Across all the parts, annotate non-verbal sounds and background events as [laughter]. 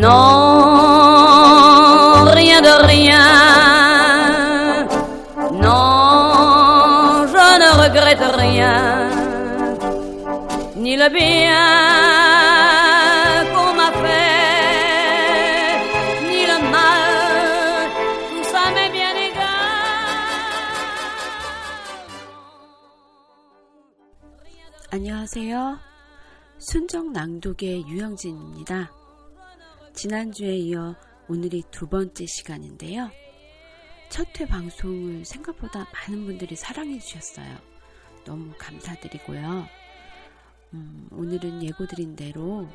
Non, rien de rien. Non, je ne regrette rien. Ni le bien qu'on m'a fait, ni le mal. Tout ça m'est bien égal. 안녕하세요. 순정 낭독의 유영진입니다. 지난주에 이어 오늘이 두 번째 시간인데요. 첫 회 방송을 생각보다 많은 분들이 사랑해 주셨어요. 너무 감사드리고요. 음, 오늘은 예고드린 대로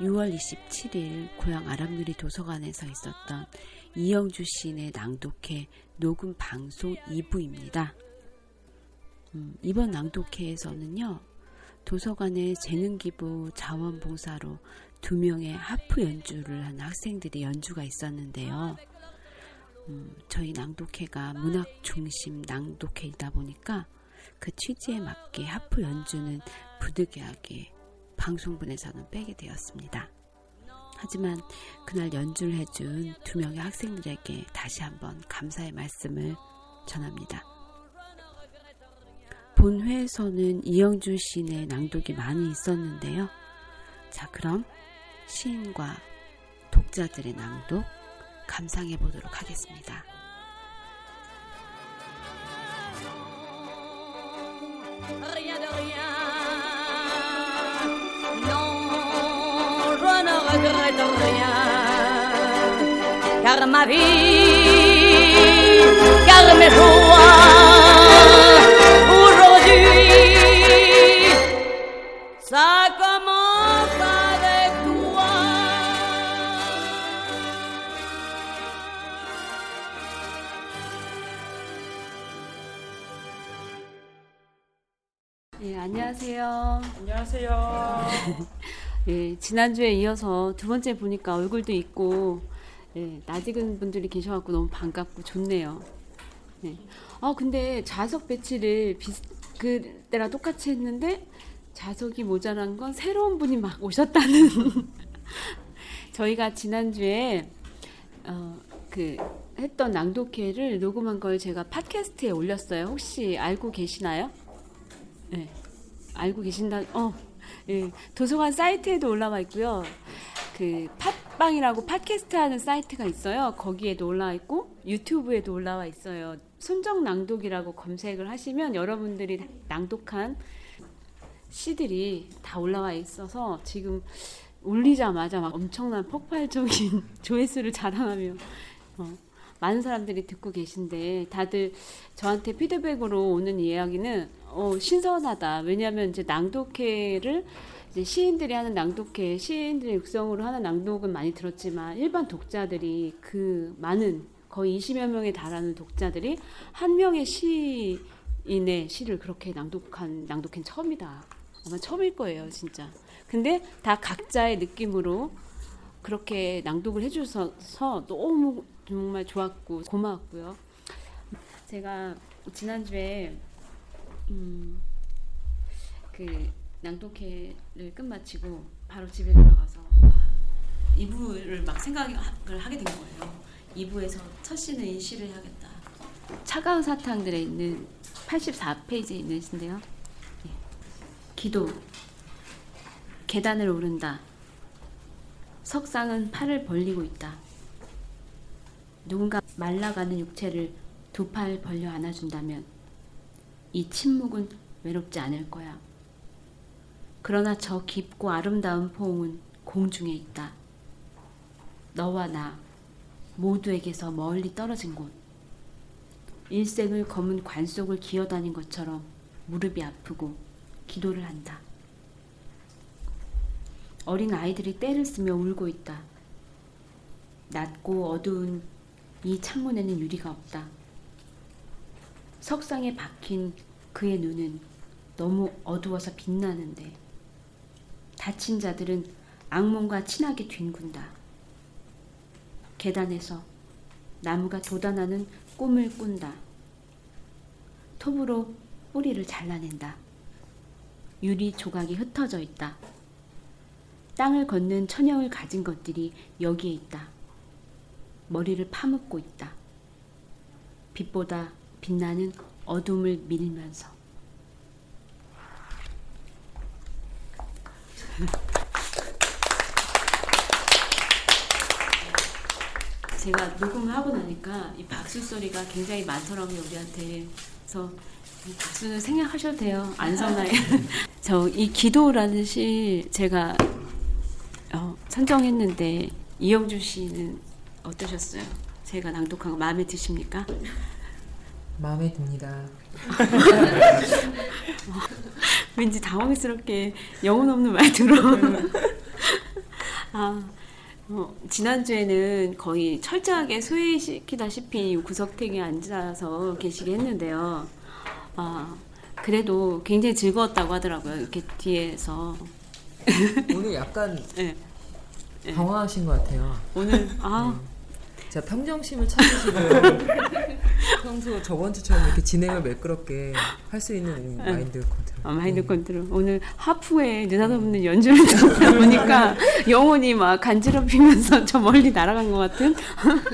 6월 27일 고향 아람누리 도서관에서 있었던 이영주 시인의 낭독회 녹음 방송 2부입니다. 음, 이번 낭독회에서는요, 도서관의 재능기부 자원봉사로 두 명의 하프 연주를 한 학생들의 연주가 있었는데요. 음, 저희 낭독회가 문학 중심 낭독회이다 보니까 그 취지에 맞게 하프 연주는 부득이하게 방송분에서는 빼게 되었습니다. 하지만 그날 연주를 해준 두 명의 학생들에게 다시 한번 감사의 말씀을 전합니다. 본회에서는 이영주 시인의 낭독이 많이 있었는데요. 자, 그럼 시인과 독자들의 낭독 감상해 보도록 하겠습니다. Car ma vie, car 예, 안녕하세요. 안녕하세요. [laughs] 예, 지난주에 이어서 두 번째 보니까 얼굴도 있고, 예, 낯익은 분들이 계셔갖고 너무 반갑고 좋네요. 네. 아, 근데 좌석 배치를 비슷, 그때랑 똑같이 했는데, 좌석이 모자란 건 새로운 분이 막 오셨다는. [laughs] 저희가 지난주에, 어, 그, 했던 낭독회를 녹음한 걸 제가 팟캐스트에 올렸어요. 혹시 알고 계시나요? 네. 알고 계신다. 어. 예. 도서관 사이트에도 올라와 있고요. 그 팟빵이라고 팟캐스트 하는 사이트가 있어요. 거기에도 올라와 있고 유튜브에도 올라와 있어요. 순정 낭독이라고 검색을 하시면 여러분들이 낭독한 시들이 다 올라와 있어서 지금 올리자마자 막 엄청난 폭발적인 [laughs] 조회수를 자랑하며 어, 많은 사람들이 듣고 계신데 다들 저한테 피드백으로 오는 이야기는 어, 신선하다. 왜냐하면 이제 낭독회를 이제 시인들이 하는 낭독회, 시인들의 육성으로 하는 낭독은 많이 들었지만 일반 독자들이 그 많은 거의 20여 명에 달하는 독자들이 한 명의 시인의 시를 그렇게 낭독한 낭독회는 처음이다. 아마 처음일 거예요, 진짜. 근데 다 각자의 느낌으로 그렇게 낭독을 해주셔서 너무 정말 좋았고 고마웠고요. 제가 지난주에 음, 그 낭독회를 끝마치고 바로 집에 들어가서 2부를 막 생각을 하게 된 거예요. 2부에서 첫 시는 시를 해야겠다. 차가운 사탕들에 있는 84페이지에 있는 시인데요. 예. 기도 계단을 오른다. 석상은 팔을 벌리고 있다. 누군가 말라가는 육체를 두 팔 벌려 안아준다면 이 침묵은 외롭지 않을 거야. 그러나 저 깊고 아름다운 포옹은 공중에 있다. 너와 나 모두에게서 멀리 떨어진 곳. 일생을 검은 관 속을 기어다닌 것처럼 무릎이 아프고 기도를 한다. 어린 아이들이 떼를 쓰며 울고 있다. 낮고 어두운 이 창문에는 유리가 없다. 석상에 박힌 그의 눈은 너무 어두워서 빛나는데 다친 자들은 악몽과 친하게 뒹군다. 계단에서 나무가 돋아나는 꿈을 꾼다. 톱으로 뿌리를 잘라낸다. 유리 조각이 흩어져 있다. 땅을 걷는 천형을 가진 것들이 여기에 있다. 머리를 파묻고 있다. 빛보다 빛나는 어둠을 밀면서. [laughs] 제가 녹음하고 나니까 이 박수 소리가 굉장히 많더라고요 우리한테. 그래서 이 박수는 생략하셔도 돼요. 안 서나요. [laughs] 저 이 기도라는 시 제가 어, 선정했는데 이영주 씨는 어떠셨어요? 제가 낭독한 거 마음에 드십니까? [laughs] 마음에 듭니다. [laughs] 왠지 당황스럽게 영혼 없는 말투로. [laughs] 아, 어, 지난주에는 거의 철저하게 소외시키다시피 구석탱이에 앉아서 계시게 했는데요. 아, 그래도 굉장히 즐거웠다고 하더라고요. 이렇게 뒤에서. 오늘 약간 네. 당황하신 것 같아요. 오늘, 아, 자 평정심을 찾으시고요. [laughs] 평소 저번 주처럼 이렇게 진행을 매끄럽게 할 수 있는 마인드 컨트롤. 아, 마인드 컨트롤. 오늘 하프에 느닷없는 연주를 듣다 보니까 영혼이 막 간지럽히면서 저 멀리 날아간 것 같은.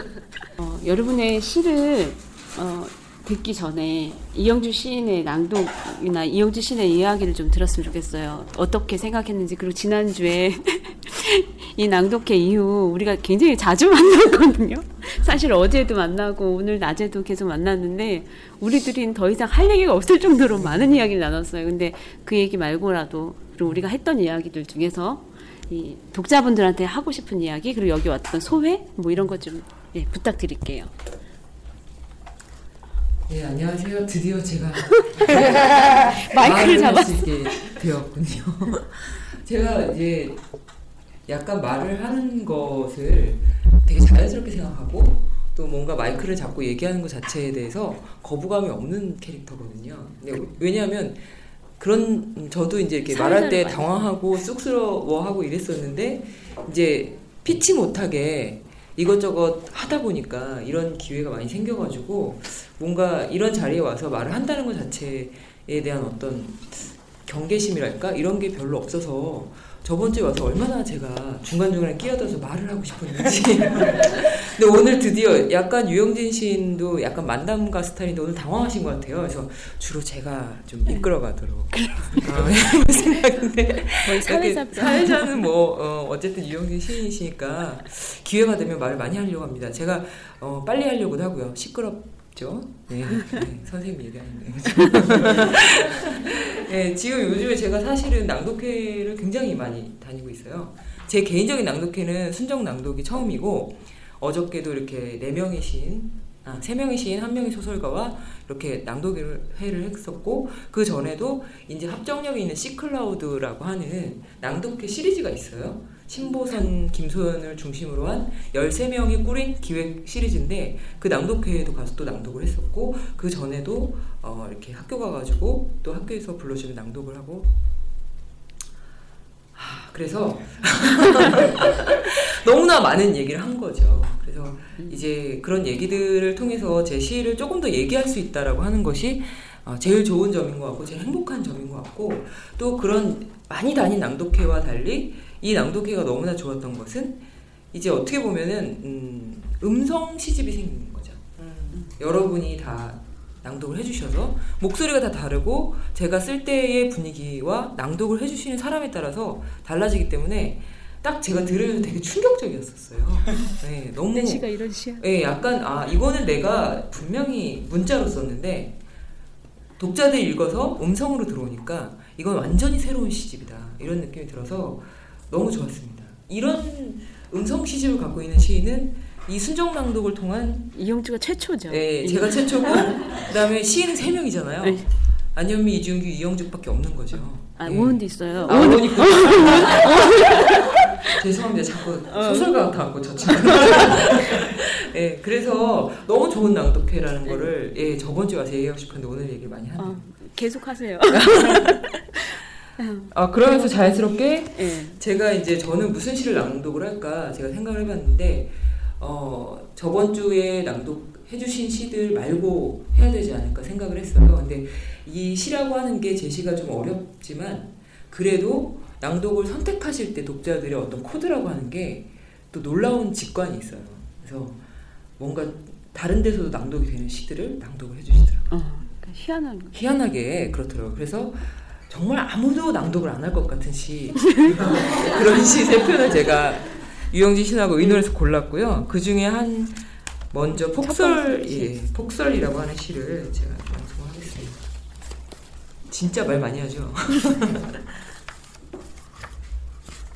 [laughs] 어, 여러분의 시를 어, 듣기 전에 이영주 시인의 낭독이나 이영주 시인의 이야기를 좀 들었으면 좋겠어요. 어떻게 생각했는지 그리고 지난주에 [laughs] 이 낭독회 이후 우리가 굉장히 자주 [laughs] 만났거든요. 사실 어제도 만나고 오늘 낮에도 계속 만났는데 우리들은 더 이상 할 얘기가 없을 정도로 많은 이야기를 나눴어요. 근데 그 얘기 말고라도 그리고 우리가 했던 이야기들 중에서 이 독자분들한테 하고 싶은 이야기 그리고 여기 왔던 소회 뭐 이런 것 좀 예, 부탁드릴게요. 네 안녕하세요. 드디어 제가 [laughs] 마이크를. 할수 있게 되었군요. [laughs] 제가 이제 약간 말을 하는 것을 되게 자연스럽게 생각하고 또 뭔가 마이크를 잡고 얘기하는 것 자체에 대해서 거부감이 없는 캐릭터거든요. 근데 왜냐하면 그런 음, 저도 이제 이렇게 말할 때 당황하고 쑥스러워하고 이랬었는데 이제 피치 못하게 이것저것 하다 보니까 이런 기회가 많이 생겨가지고 뭔가 이런 자리에 와서 말을 한다는 것 자체에 대한 어떤 경계심이랄까? 이런 게 별로 없어서 저번 주에 와서 얼마나 제가 중간중간에 끼어들어서 말을 하고 싶었는지. [laughs] 근데 오늘 드디어 약간 유영진 시인도 약간 만담가 스타일인데 오늘 당황하신 것 같아요. 그래서 주로 제가 좀 이끌어가도록. 어, 해볼 생각인데. 사회자는 뭐 어, 어쨌든 유영진 시인이시니까 기회가 되면 말을 많이 하려고 합니다. 제가 어, 빨리 하려고도 하고요. 시끄럽 죠. 네, [laughs] 네, 선생님 얘기하는데. 네, 지금 요즘에 제가 사실은 낭독회를 굉장히 많이 다니고 있어요. 제 개인적인 낭독회는 순정 낭독이 처음이고 어저께도 이렇게 네 명의 시인, 아, 세 명의 시인, 한 명의 소설가와 이렇게 낭독회를 했었고 그 전에도 이제 합정역에 있는 시클라우드라고 하는 낭독회 시리즈가 있어요. 신보선, 김소연을 중심으로 한 13명이 꾸린 기획 시리즈인데 그 낭독회에도 가서 또 낭독을 했었고 그 전에도 어, 이렇게 학교 가가지고 또 학교에서 불러주면 낭독을 하고 하, 그래서 [laughs] 너무나 많은 얘기를 한 거죠. 그래서 이제 그런 얘기들을 통해서 제 시를 조금 더 얘기할 수 있다라고 하는 것이 어, 제일 좋은 점인 것 같고 제일 행복한 점인 것 같고 또 그런 많이 다닌 낭독회와 달리 이 낭독회가 너무나 좋았던 것은 이제 어떻게 보면은 음, 음성 시집이 생기는 거죠. 여러분이 다 낭독을 해주셔서 목소리가 다 다르고 제가 쓸 때의 분위기와 낭독을 해주시는 사람에 따라서 달라지기 때문에 딱 제가 들으면서 되게 충격적이었었어요. [laughs] 네, 너무 이런 시야. 예, 약간 아 이거는 내가 분명히 문자로 썼는데 독자들이 읽어서 음성으로 들어오니까 이건 완전히 새로운 시집이다 이런 느낌이 들어서 너무 좋았습니다. 이런 음성 시집을 갖고 있는 시인은 이 순정 낭독을 통한 이용주가 최초죠. 예, 제가 최초고 그다음에 시인 세 명이잖아요. 네. 안현미, 이준규, 이영죽밖에 없는 거죠. 아, 예. 오은도 있어요. 아, 오은도 오니까. [laughs] 죄송합니다. 자꾸 어. 소설가 같아갖고 저 친구. 예, 그래서 너무 좋은 낭독회라는 거를 예, 저번 주에 와서 얘기하고 싶었는데 오늘 얘기를 많이 하네요. 어, 계속 하세요. [laughs] 아, 그러면서 자연스럽게 예. 제가 이제 저는 무슨 시를 낭독을 할까 제가 생각을 해봤는데 어, 저번 주에 낭독 해주신 시들 말고 해야 되지 않을까 생각을 했어요. 근데 이 시라고 하는 게 제 시가 좀 어렵지만 그래도 낭독을 선택하실 때 독자들의 어떤 코드라고 하는 게 또 놀라운 직관이 있어요. 그래서 뭔가 다른 데서도 낭독이 되는 시들을 낭독을 해주시더라고요. 어, 그러니까 희한한 거. 희한하게 그렇더라고요. 그래서 정말 아무도 낭독을 안 할 것 같은 시 [laughs] 그런 시 세 편을 제가 유영진 신하고 의논해서 골랐고요. 그 중에 한 먼저 폭설. 예, 폭설이라고 하는 시를 제가 방송을 하겠습니다. 진짜 말 많이 하죠. [laughs]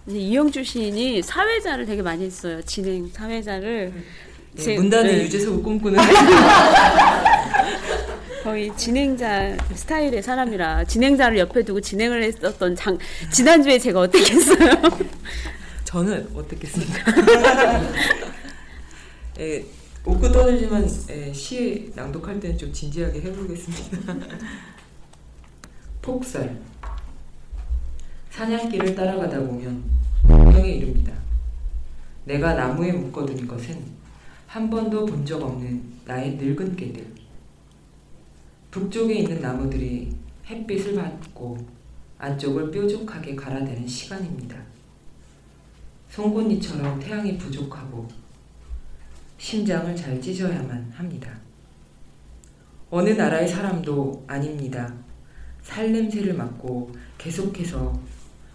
이영주 시인이 사회자를 되게 많이 했어요. 진행 사회자를 예, 제- 문단의 네. 유재석을 꿈꾸는 [laughs] 거의 진행자 스타일의 사람이라 진행자를 옆에 두고 진행을 했었던 장 지난주에 제가 어떻게 했어요? [laughs] 저는 어떻겠습니까? [laughs] 예, 웃고 떠들지만 예, 시 낭독할 때는 좀 진지하게 해보겠습니다. [laughs] 폭설 사냥길을 따라가다 보면 운명에 이릅니다. 내가 나무에 묶어둔 것은 한 번도 본 적 없는 나의 늙은 개들. 북쪽에 있는 나무들이 햇빛을 받고 안쪽을 뾰족하게 갈아대는 시간입니다. 송곳니처럼 태양이 부족하고 심장을 잘 찢어야만 합니다. 어느 나라의 사람도 아닙니다. 살 냄새를 맡고 계속해서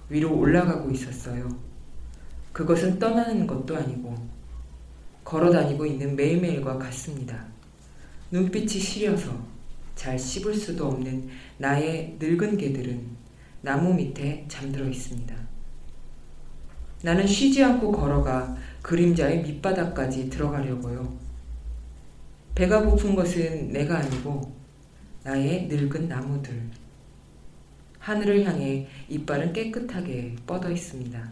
위로 올라가고 있었어요. 그것은 떠나는 것도 아니고 걸어 다니고 있는 매일매일과 같습니다. 눈빛이 시려서 잘 씹을 수도 없는 나의 늙은 개들은 나무 밑에 잠들어 있습니다. 나는 쉬지 않고 걸어가 그림자의 밑바닥까지 들어가려고요. 배가 고픈 것은 내가 아니고 나의 늙은 나무들. 하늘을 향해 이빨은 깨끗하게 뻗어 있습니다.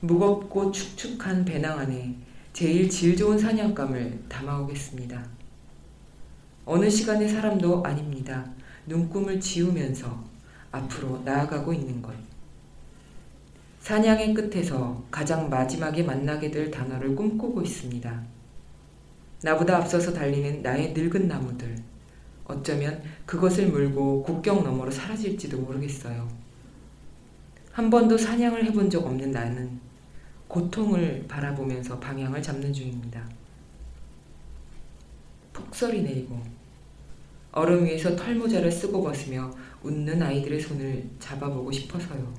무겁고 축축한 배낭 안에 제일 질 좋은 사냥감을 담아오겠습니다. 어느 시간의 사람도 아닙니다. 눈금을 지우면서 앞으로 나아가고 있는 것. 사냥의 끝에서 가장 마지막에 만나게 될 단어를 꿈꾸고 있습니다. 나보다 앞서서 달리는 나의 늙은 나무들. 어쩌면 그것을 물고 국경 너머로 사라질지도 모르겠어요. 한 번도 사냥을 해본 적 없는 나는 고통을 바라보면서 방향을 잡는 중입니다. 폭설이 내리고 얼음 위에서 털모자를 쓰고 벗으며 웃는 아이들의 손을 잡아보고 싶어서요.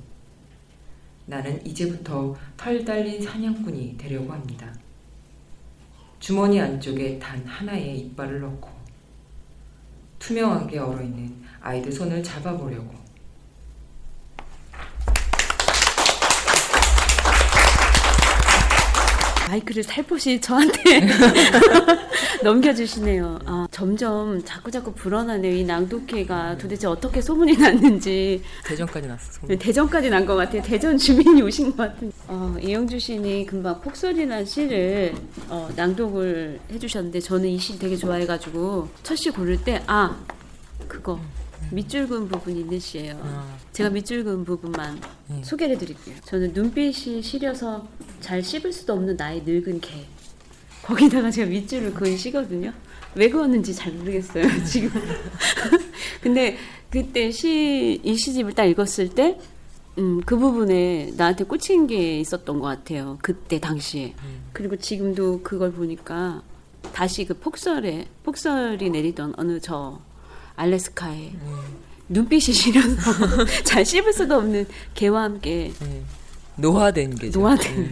나는 이제부터 털 달린 사냥꾼이 되려고 합니다. 주머니 안쪽에 단 하나의 이빨을 넣고 투명하게 얼어있는 아이들 손을 잡아보려고 마이크를 살포시 저한테 [laughs] 넘겨주시네요. 아, 점점 자꾸 자꾸 불어나네요. 이 낭독회가 도대체 어떻게 소문이 났는지 대전까지 났어. 네, 대전까지 난 것 같아요. 대전 주민이 오신 것 같은. 어, 이영주 시인이 금방 폭설이라는 시를 어, 낭독을 해주셨는데 저는 이 시 되게 좋아해가지고 첫 시 고를 때 아 그거 밑줄 그은 부분이 있는 시예요. 아, 제가 밑줄 그은 부분만 네. 소개를 해드릴게요. 저는 눈빛이 시려서 잘 씹을 수도 없는 나의 늙은 개. 거기다가 제가 밑줄을 그은 시거든요. 왜 그었는지 잘 모르겠어요, [laughs] 지금. [laughs] 근데 그때 시, 이 시집을 딱 읽었을 때, 음, 그 부분에 나한테 꽂힌 게 있었던 것 같아요. 그때 당시에. 그리고 지금도 그걸 보니까 다시 그 폭설에, 폭설이 내리던 어느 저 알래스카에 눈빛이 시려서 [laughs] 잘 씹을 수도 없는 개와 함께 네. 노화된 게죠. 노화된. 네.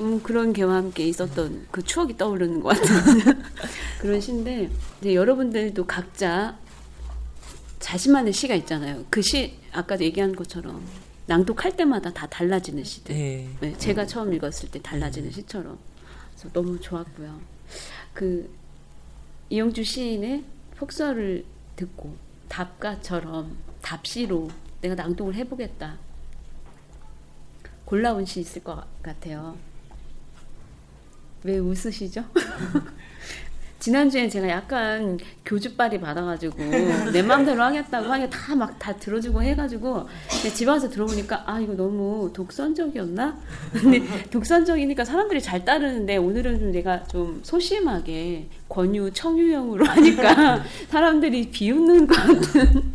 음, 그런 개와 함께 있었던 그 추억이 떠오르는 것 같은 [laughs] 그런 시인데 이제 여러분들도 각자 자신만의 시가 있잖아요. 그 시 아까 얘기한 것처럼 낭독할 때마다 다 달라지는 시들. 네. 네, 제가 처음 읽었을 때 달라지는 시처럼. 그래서 너무 좋았고요. 그 이영주 시인의 폭설을 듣고 답가처럼 답시로 내가 낭독을 해보겠다. 골라온 시 있을 것 같아요. 왜 웃으시죠? [laughs] 지난주엔 제가 약간 교주빨이 받아가지고 [laughs] 내 마음대로 하겠다고 하게 다막 다 들어주고 해가지고 집에 와서 들어보니까 아 이거 너무 독선적이었나? [laughs] 근데 독선적이니까 사람들이 잘 따르는데 오늘은 좀 내가 좀 소심하게 권유 청유형으로 하니까 [laughs] 사람들이 비웃는 것 같은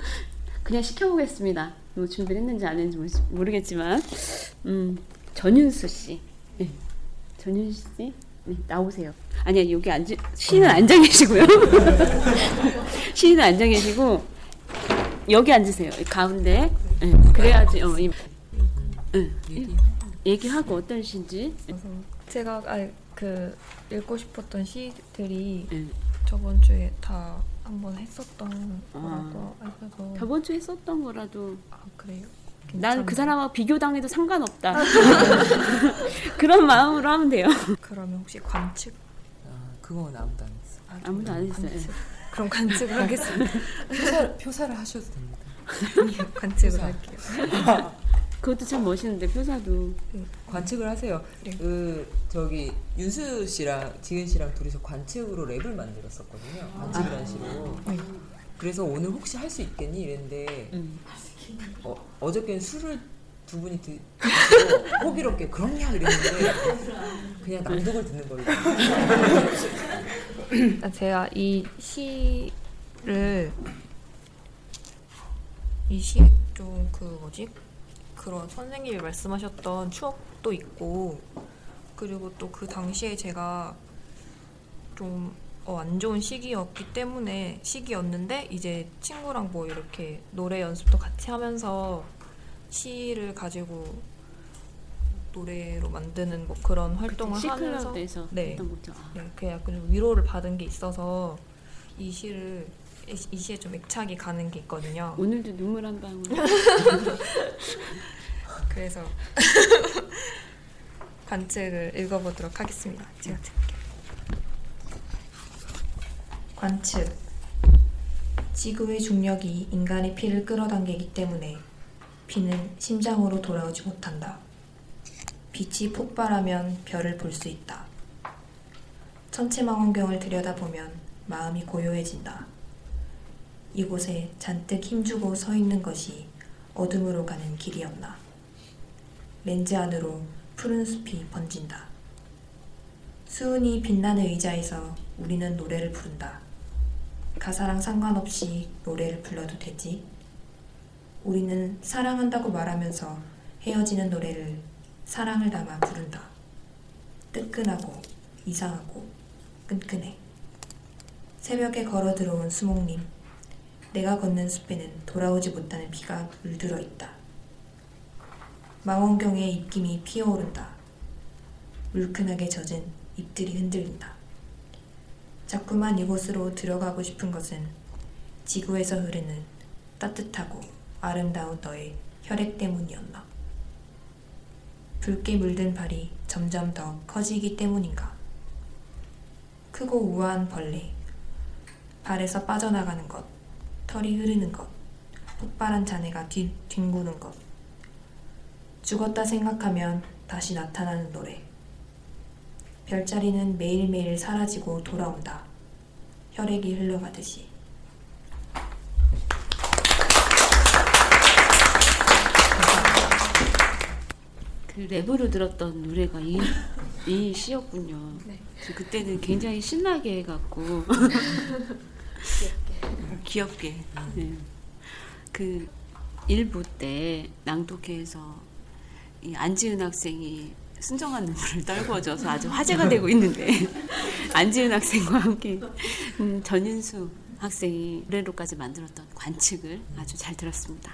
그냥 시켜보겠습니다. 뭐 준비를 했는지 안 했는지 모르- 모르겠지만 음, 전윤수 씨, 네. 전윤수 씨 네, 나오세요. 아니야 여기 앉 시인은 앉아 계시고요. [laughs] 시인은 앉아 계시고 여기 앉으세요. 이 가운데. 네, 그래야지 어, 이, 네, 이- 얘기하고 어떤 시인지. 제가 아, 그 읽고 싶었던 시들이 네. 저번 주에 다 한번 했었던 거라고 알려서 저번 주에 썼던 거라도 아 그래요? 난 그? 사람하고 비교당해도 상관없다. [laughs] 그런 마음으로 하면 돼요. 그러면 혹시 관측 아, 그건 아무도 안 했어. 아, 아무도 안 했어요. 관측. 그럼 관측을 [laughs] 하겠습니다. 표사, 표사를 하셔도 됩니다. 관측을 조사. 할게요. [laughs] 그것도 참 멋있는데 표사도 관측을 하세요. 네. 그 저기 윤수 씨랑 지은 씨랑 둘이서 관측으로 랩을 만들었었거든요. 관측이라는 시로. 네. 그래서 오늘 혹시 할 수 있겠니 이랬는데 음. 어, 어저께는 술을 두 분이 드, 드시고 호기롭게 그럼요 이랬는데 그냥 낭독을 듣는 걸로. 아, 제가 이 시를 이 시에 좀 그 뭐지 그런 선생님이 말씀하셨던 추억도 있고 그리고 또 그 당시에 제가 좀 어, 안 좋은 시기였기 때문에 시기였는데 이제 친구랑 뭐 이렇게 노래 연습도 같이 하면서 시를 가지고 노래로 만드는 뭐 그런 활동을 하면서 시클럽에서 네. 아. 네, 그 약간 좀 위로를 받은 게 있어서 이 시를 이, 이 시에 좀 애착이 가는 게 있거든요. 오늘도 눈물 한 방울. 그래서 [laughs] [laughs] 관측을 읽어보도록 하겠습니다. 제가 드릴게요. 관측 지구의 중력이 인간의 피를 끌어당기기 때문에 피는 심장으로 돌아오지 못한다. 빛이 폭발하면 별을 볼 수 있다. 천체망원경을 들여다보면 마음이 고요해진다. 이곳에 잔뜩 힘주고 서 있는 것이 어둠으로 가는 길이었나. 렌즈 안으로 푸른 숲이 번진다. 수은이 빛나는 의자에서 우리는 노래를 부른다. 가사랑 상관없이 노래를 불러도 되지? 우리는 사랑한다고 말하면서 헤어지는 노래를 사랑을 담아 부른다. 뜨끈하고 이상하고 끈끈해. 새벽에 걸어 들어온 수목님. 내가 걷는 숲에는 돌아오지 못하는 비가 물들어 있다. 망원경의 입김이 피어오른다. 물큰하게 젖은 잎들이 흔들린다. 자꾸만 이곳으로 들어가고 싶은 것은 지구에서 흐르는 따뜻하고 아름다운 너의 혈액 때문이었나. 붉게 물든 발이 점점 더 커지기 때문인가. 크고 우아한 벌레. 발에서 빠져나가는 것. 털이 흐르는 것. 폭발한 자네가 뒤, 뒹구는 것. 죽었다 생각하면 다시 나타나는 노래. 별자리는 매일매일 사라지고 돌아온다. 혈액이 흘러가듯이. 그 랩으로 들었던 노래가 이, 이 시였군요. 네. 저 그때는 굉장히 신나게 해갖고 귀엽게. 네. 그 일부 때 낭독회에서 이 안지은 학생이 순정한 눈물을 떨궈줘서 아주 화제가 되고 있는데 [laughs] 안지은 학생과 함께 음, 전윤수 학생이 노래로까지 만들었던 관측을 아주 잘 들었습니다.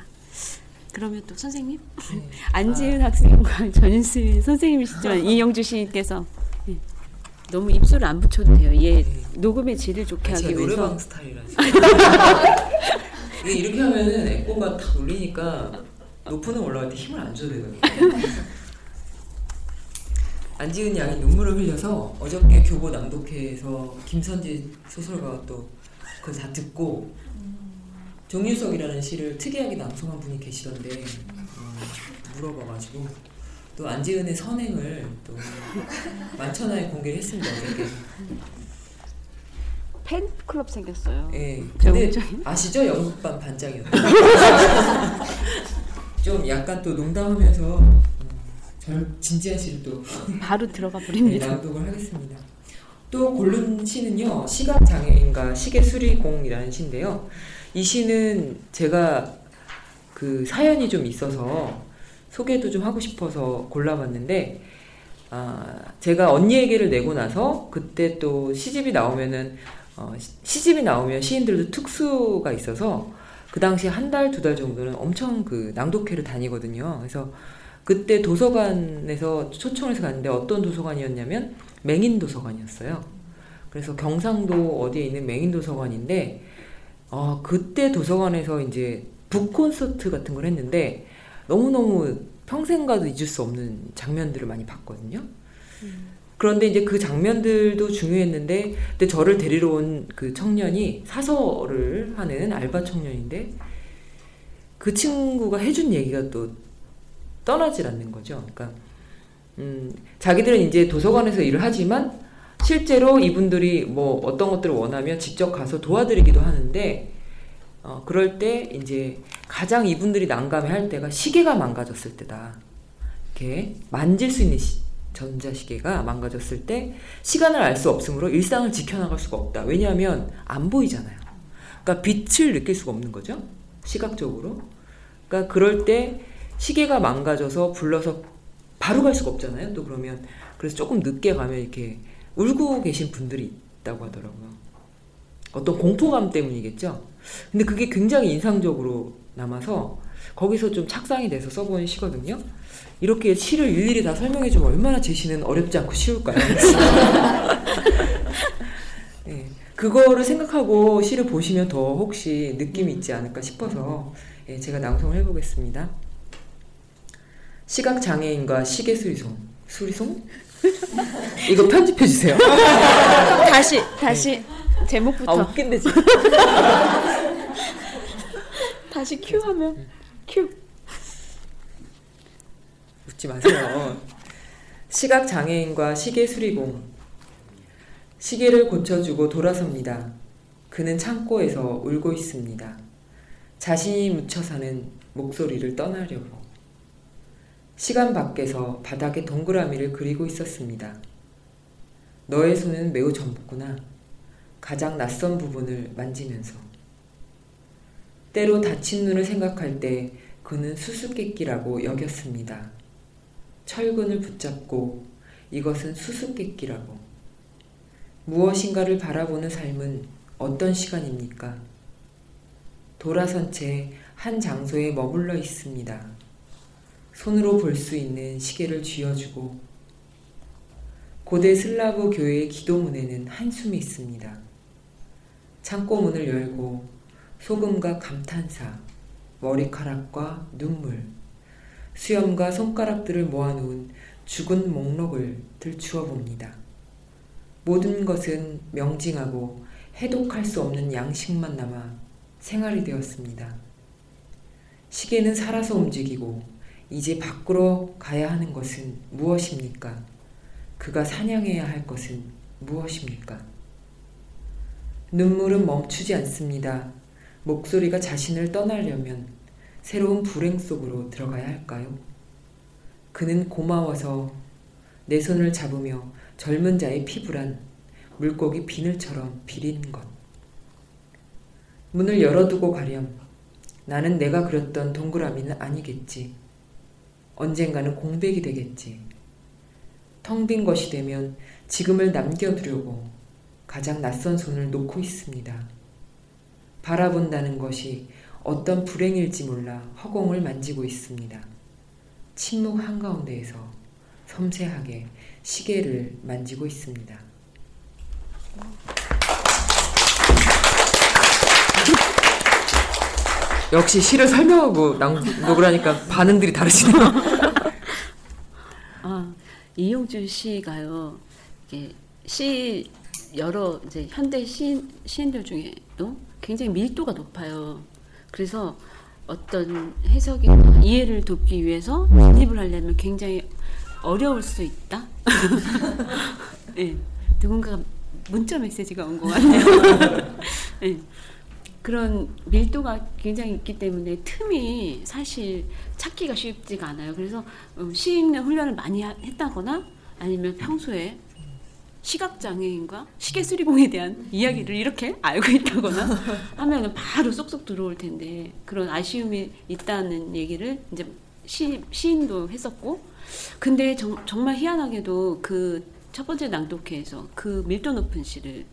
그러면 또 선생님 네. [laughs] 안지은 학생과 전윤수 선생님이시지만 이영주 시인께서 예, 너무 입술을 안 붙여도 돼요. 얘 네. 녹음의 질을 좋게 아, 하기 위해서 노래방 스타일이라서. [laughs] 이게 이렇게 하면 템포가 탁 올리니까 높은 음 올라갈 때 힘을 안 줘야 되거든요. 안지은 양이 눈물을 흘려서 어저께 교보 낭독회에서 김선지 소설가가 또 그걸 다 듣고 정유석이라는 시를 특이하게 낭송한 분이 계시던데 어, 물어봐가지고 또 안지은의 선행을 또 만천하에 공개를 했습니다 어저께. 팬클럽 생겼어요. 예. 저 근데 아시죠? 연극반 반장이었는데. [laughs] 좀 약간 또 농담하면서 음, 절 진지한 시를 또 [laughs] 바로 들어가 네, 버립니다. 낭독을 하겠습니다. 또 고른 시는요. 시각 장애인과 시계 수리공이라는 시인데요. 이 시는 제가 그 사연이 좀 있어서 소개도 좀 하고 싶어서 골라봤는데 아, 제가 언니에게를 내고 나서 그때 또 시집이 나오면은 어, 시- 시집이 나오면 시인들도 특수가 있어서 그 당시 한 달 두 달 정도는 엄청 그 낭독회를 다니거든요. 그래서 그때 도서관에서 초청해서 갔는데 어떤 도서관이었냐면 맹인 도서관이었어요. 그래서 경상도 어디에 있는 맹인 도서관인데 어, 그때 도서관에서 이제 북 콘서트 같은 걸 했는데 너무너무 평생 가도 잊을 수 없는 장면들을 많이 봤거든요. 그런데 이제 그 장면들도 중요했는데, 근데 저를 데리러 온 그 청년이 사설을 하는 알바 청년인데, 그 친구가 해준 얘기가 또 떠나질 않는 거죠. 그러니까, 음, 자기들은 이제 도서관에서 일을 하지만, 실제로 이분들이 뭐 어떤 것들을 원하면 직접 가서 도와드리기도 하는데, 어, 그럴 때 이제 가장 이분들이 난감해 할 때가 시계가 망가졌을 때다. 이렇게 만질 수 있는 시- 전자시계가 망가졌을 때 시간을 알 수 없으므로 일상을 지켜나갈 수가 없다. 왜냐하면 안 보이잖아요. 그러니까 빛을 느낄 수가 없는 거죠. 시각적으로. 그러니까 그럴 때 시계가 망가져서 불러서 바로 갈 수가 없잖아요. 또 그러면 그래서 조금 늦게 가면 이렇게 울고 계신 분들이 있다고 하더라고요. 어떤 공포감 때문이겠죠. 근데 그게 굉장히 인상적으로 남아서 거기서 좀 착상이 돼서 써본 시거든요. 이렇게 시를 일일이 다 설명해 주면 얼마나 제 시는 어렵지 않고 쉬울까요? 예, [laughs] 그거를 생각하고 시를 보시면 더 혹시 느낌이 있지 않을까 싶어서 예, 제가 낭송을 해보겠습니다. 시각 장애인과 시계 수리송 수리송? 이거 편집해 주세요. [laughs] 다시 다시 제목부터 아 웃긴데 지금. [laughs] 다시 큐 하면 큐. 웃지 마세요. 시각 장애인과 시계 수리공. 시계를 고쳐주고 돌아섭니다. 그는 창고에서 울고 있습니다. 자신이 묻혀 사는 목소리를 떠나려고. 시간 밖에서 바닥에 동그라미를 그리고 있었습니다. 너의 손은 매우 젊구나. 가장 낯선 부분을 만지면서. 때로 다친 눈을 생각할 때 그는 수수께끼라고 여겼습니다. 철근을 붙잡고 이것은 수수께끼라고. 무엇인가를 바라보는 삶은 어떤 시간입니까? 돌아선 채 한 장소에 머물러 있습니다. 손으로 볼 수 있는 시계를 쥐어주고 고대 슬라브 교회의 기도문에는 한숨이 있습니다. 창고 문을 열고 소금과 감탄사, 머리카락과 눈물, 수염과 손가락들을 모아놓은 죽은 목록을 들추어 봅니다. 모든 것은 명징하고 해독할 수 없는 양식만 남아 생활이 되었습니다. 시계는 살아서 움직이고 이제 밖으로 가야 하는 것은 무엇입니까? 그가 사냥해야 할 것은 무엇입니까? 눈물은 멈추지 않습니다. 목소리가 자신을 떠나려면 새로운 불행 속으로 들어가야 할까요? 그는 고마워서 내 손을 잡으며 젊은 자의 피부란 물고기 비늘처럼 비린 것. 문을 열어두고 가렴. 나는 내가 그렸던 동그라미는 아니겠지. 언젠가는 공백이 되겠지. 텅 빈 것이 되면 지금을 남겨두려고 가장 낯선 손을 놓고 있습니다. 바라본다는 것이 어떤 불행일지 몰라 허공을 만지고 있습니다. 침묵 한가운데에서 섬세하게 시계를 만지고 있습니다. 역시 시를 설명하고 낭독을 하니까 반응들이 다르시네요. 아, 이용준 씨가요. 이게 시 여러 이제 현대 시인, 시인들 중에도 굉장히 밀도가 높아요. 그래서 어떤 해석이나 이해를 돕기 위해서 진입을 하려면 굉장히 어려울 수 있다. [laughs] 예, 누군가 문자 메시지가 온 것 같네요. 예, [laughs] 그런 밀도가 굉장히 있기 때문에 틈이 사실 찾기가 쉽지가 않아요. 그래서 음, 시 읽는 훈련을 많이 하- 했다거나 아니면 평소에 시각 장애인과 시계 수리공에 대한 이야기를 이렇게 알고 있다거나 하면은 바로 쏙쏙 들어올 텐데 그런 아쉬움이 있다는 얘기를 이제 시, 시인도 했었고 근데 정, 정말 희한하게도 그 첫 번째 낭독회에서 그 밀도 높은 시를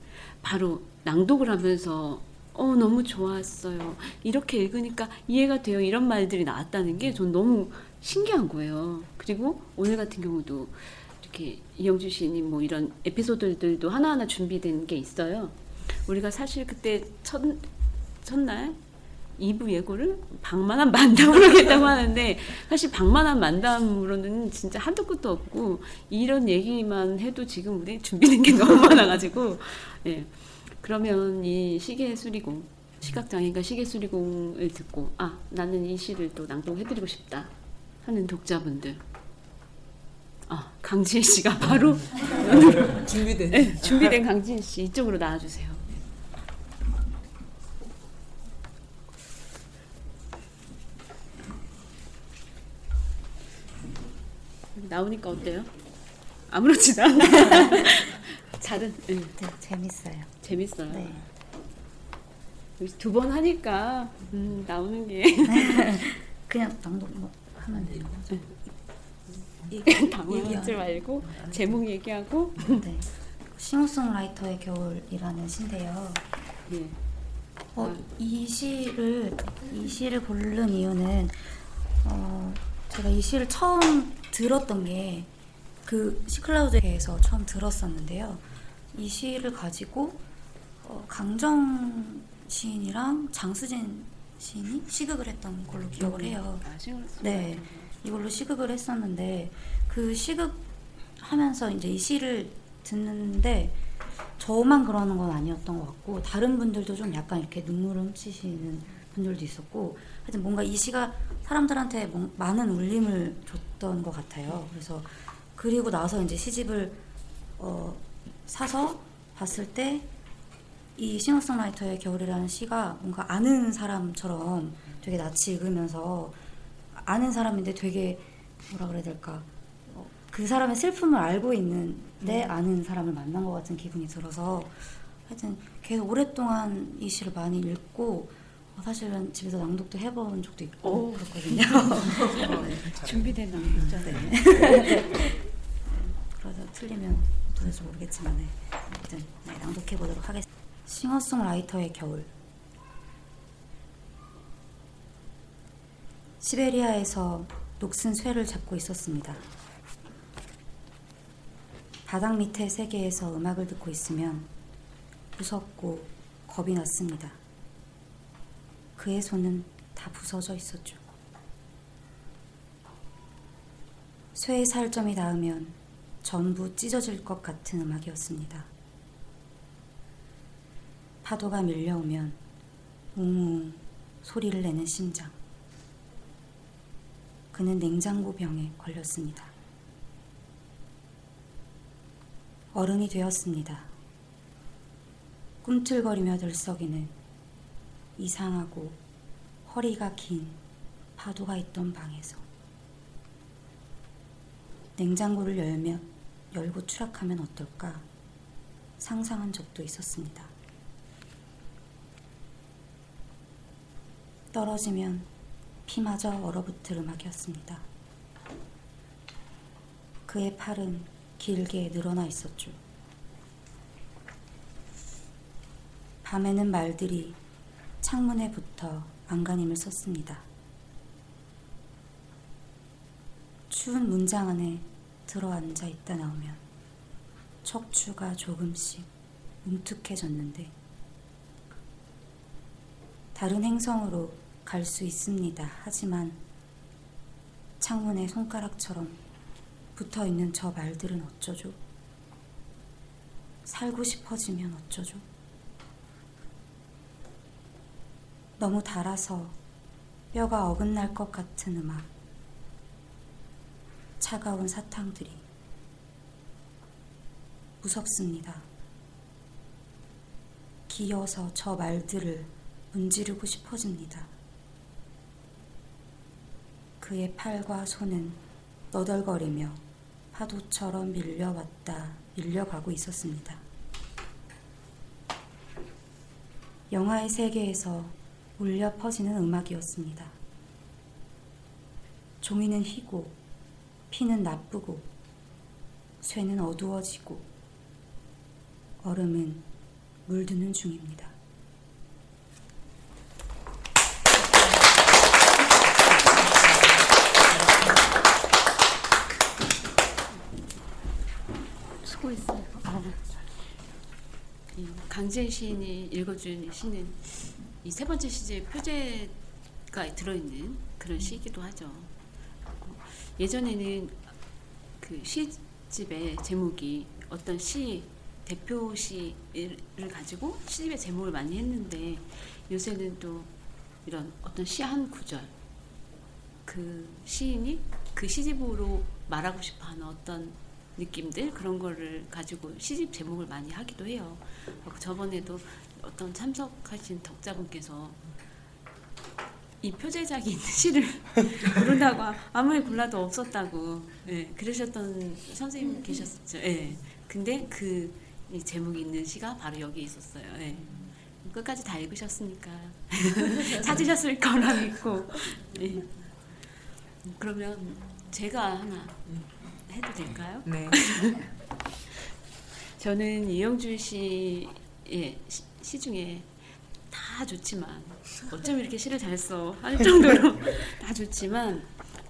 바로 낭독을 하면서 어 너무 좋았어요 이렇게 읽으니까 이해가 돼요 이런 말들이 나왔다는 게 전 너무 신기한 거예요 그리고 오늘 같은 경우도 이렇게 이영주 시인이 뭐 이런 에피소드들도 하나하나 준비된 게 있어요. 우리가 사실 그때 첫, 첫날 2부 예고를 방만한 만담으로 하겠다고 하는데 사실 방만한 만담으로는 진짜 한도 끝도 없고 이런 얘기만 해도 지금 우리 준비된 게 너무 많아가지고 예. 그러면 이 시계 수리공 시각장애인과 시계 수리공을 듣고 아 나는 이 시를 또 낭독해드리고 싶다 하는 독자분들 아 강지혜 씨가 바로 [laughs] 준비된. 네, 준비된 강지혜 씨 이쪽으로 나와주세요. 나오니까 어때요? 아무렇지도 않아. [laughs] 잘은 네, 네, 재밌어요. 재밌어요. 네. 두번 하니까 음, 나오는 게 [laughs] 그냥 낭독 뭐 하면 돼요. [laughs] 당황하지 말고 제목 얘기하고 네. 싱어송라이터의 겨울이라는 시인데요. 네. 어, 이 시를 이 시를 고른 이유는 어, 제가 이 시를 처음 들었던 게 그 시클라우드에서 처음 들었었는데요. 이 시를 가지고 어, 강정 시인이랑 장수진 시인이 시극을 했던 걸로 기억을 해요. 아, 네, 이걸로 시극을 했었는데 그 시극 하면서 이제 이 시를 듣는데 저만 그러는 건 아니었던 것 같고 다른 분들도 좀 약간 이렇게 눈물을 훔치시는 분들도 있었고 하여튼 뭔가 이 시가 사람들한테 뭔- 많은 울림을 줬던 것 같아요. 그래서 그리고 나서 이제 시집을 어, 사서 봤을 때 이 싱어송라이터의 겨울이라는 시가 뭔가 아는 사람처럼 되게 낯이 익으면서 아는 사람인데 되게 뭐라 그래야 될까 어, 그 사람의 슬픔을 알고 있는데 아는 사람을 만난 것 같은 기분이 들어서 하여튼 계속 오랫동안 이 시를 많이 읽고 어, 사실은 집에서 낭독도 해본 적도 있고 오. 그렇거든요. [laughs] 네. 준비된 남자. [laughs] 그래서 틀리면 도대체 모르겠지만 네. 아무튼 네, 낭독해 보도록 하겠습니다. 싱어송라이터의 겨울 시베리아에서 녹슨 쇠를 잡고 있었습니다. 바닥 밑의 세계에서 음악을 듣고 있으면 무섭고 겁이 났습니다. 그의 손은 다 부서져 있었죠. 쇠의 살점이 닿으면 전부 찢어질 것 같은 음악이었습니다. 파도가 밀려오면 웅웅 소리를 내는 심장. 그는 냉장고 병에 걸렸습니다. 어른이 되었습니다. 꿈틀거리며 들썩이는 이상하고 허리가 긴 파도가 있던 방에서 냉장고를 열며 열고 추락하면 어떨까 상상한 적도 있었습니다. 떨어지면 피마저 얼어붙을 음악이었습니다. 그의 팔은 길게 늘어나 있었죠. 밤에는 말들이 창문에 붙어 안간힘을 썼습니다. 추운 문장 안에 들어앉아 있다 나오면 척추가 조금씩 뭉툭해졌는데 다른 행성으로 갈 수 있습니다. 하지만 창문에 손가락처럼 붙어 있는 저 말들은 어쩌죠? 살고 싶어지면 어쩌죠? 너무 달아서 뼈가 어긋날 것 같은 음악. 차가운 사탕들이 무섭습니다. 기어서 저 말들을 문지르고 싶어집니다. 그의 팔과 손은 너덜거리며 파도처럼 밀려왔다 밀려가고 있었습니다. 영화의 세계에서 울려 퍼지는 음악이었습니다. 종이는 희고, 피는 나쁘고, 쇠는 어두워지고, 얼음은 물드는 중입니다. 수고했어요. 이 강재 시인이 읽어준 이 시는 이 세 번째 시제 표제가 들어있는 그런 시이기도 하죠. 어, 예전에는 그 시집의 제목이 어떤 시 대표 시를 가지고 시집의 제목을 많이 했는데 요새는 또 이런 어떤 시 한 구절 그 시인이 그 시집으로 말하고 싶어하는 어떤 느낌들 그런 거를 가지고 시집 제목을 많이 하기도 해요. 어, 저번에도 어떤 참석하신 덕자분께서 이 표제작이 있는 시를 부른다고 아무리 골라도 없었다고 예, 그러셨던 선생님 계셨죠. 예. 근데 그이 제목이 있는 시가 바로 여기 있었어요. 예. 끝까지 다 읽으셨으니까 [laughs] 찾으셨을 거라 믿고 예. 그러면 제가 하나 해도 될까요? 네. [laughs] 저는 이영주 씨의 시, 시 중에 다 좋지만 어쩜 이렇게 시를 잘 써 할 정도로 [laughs] 다 좋지만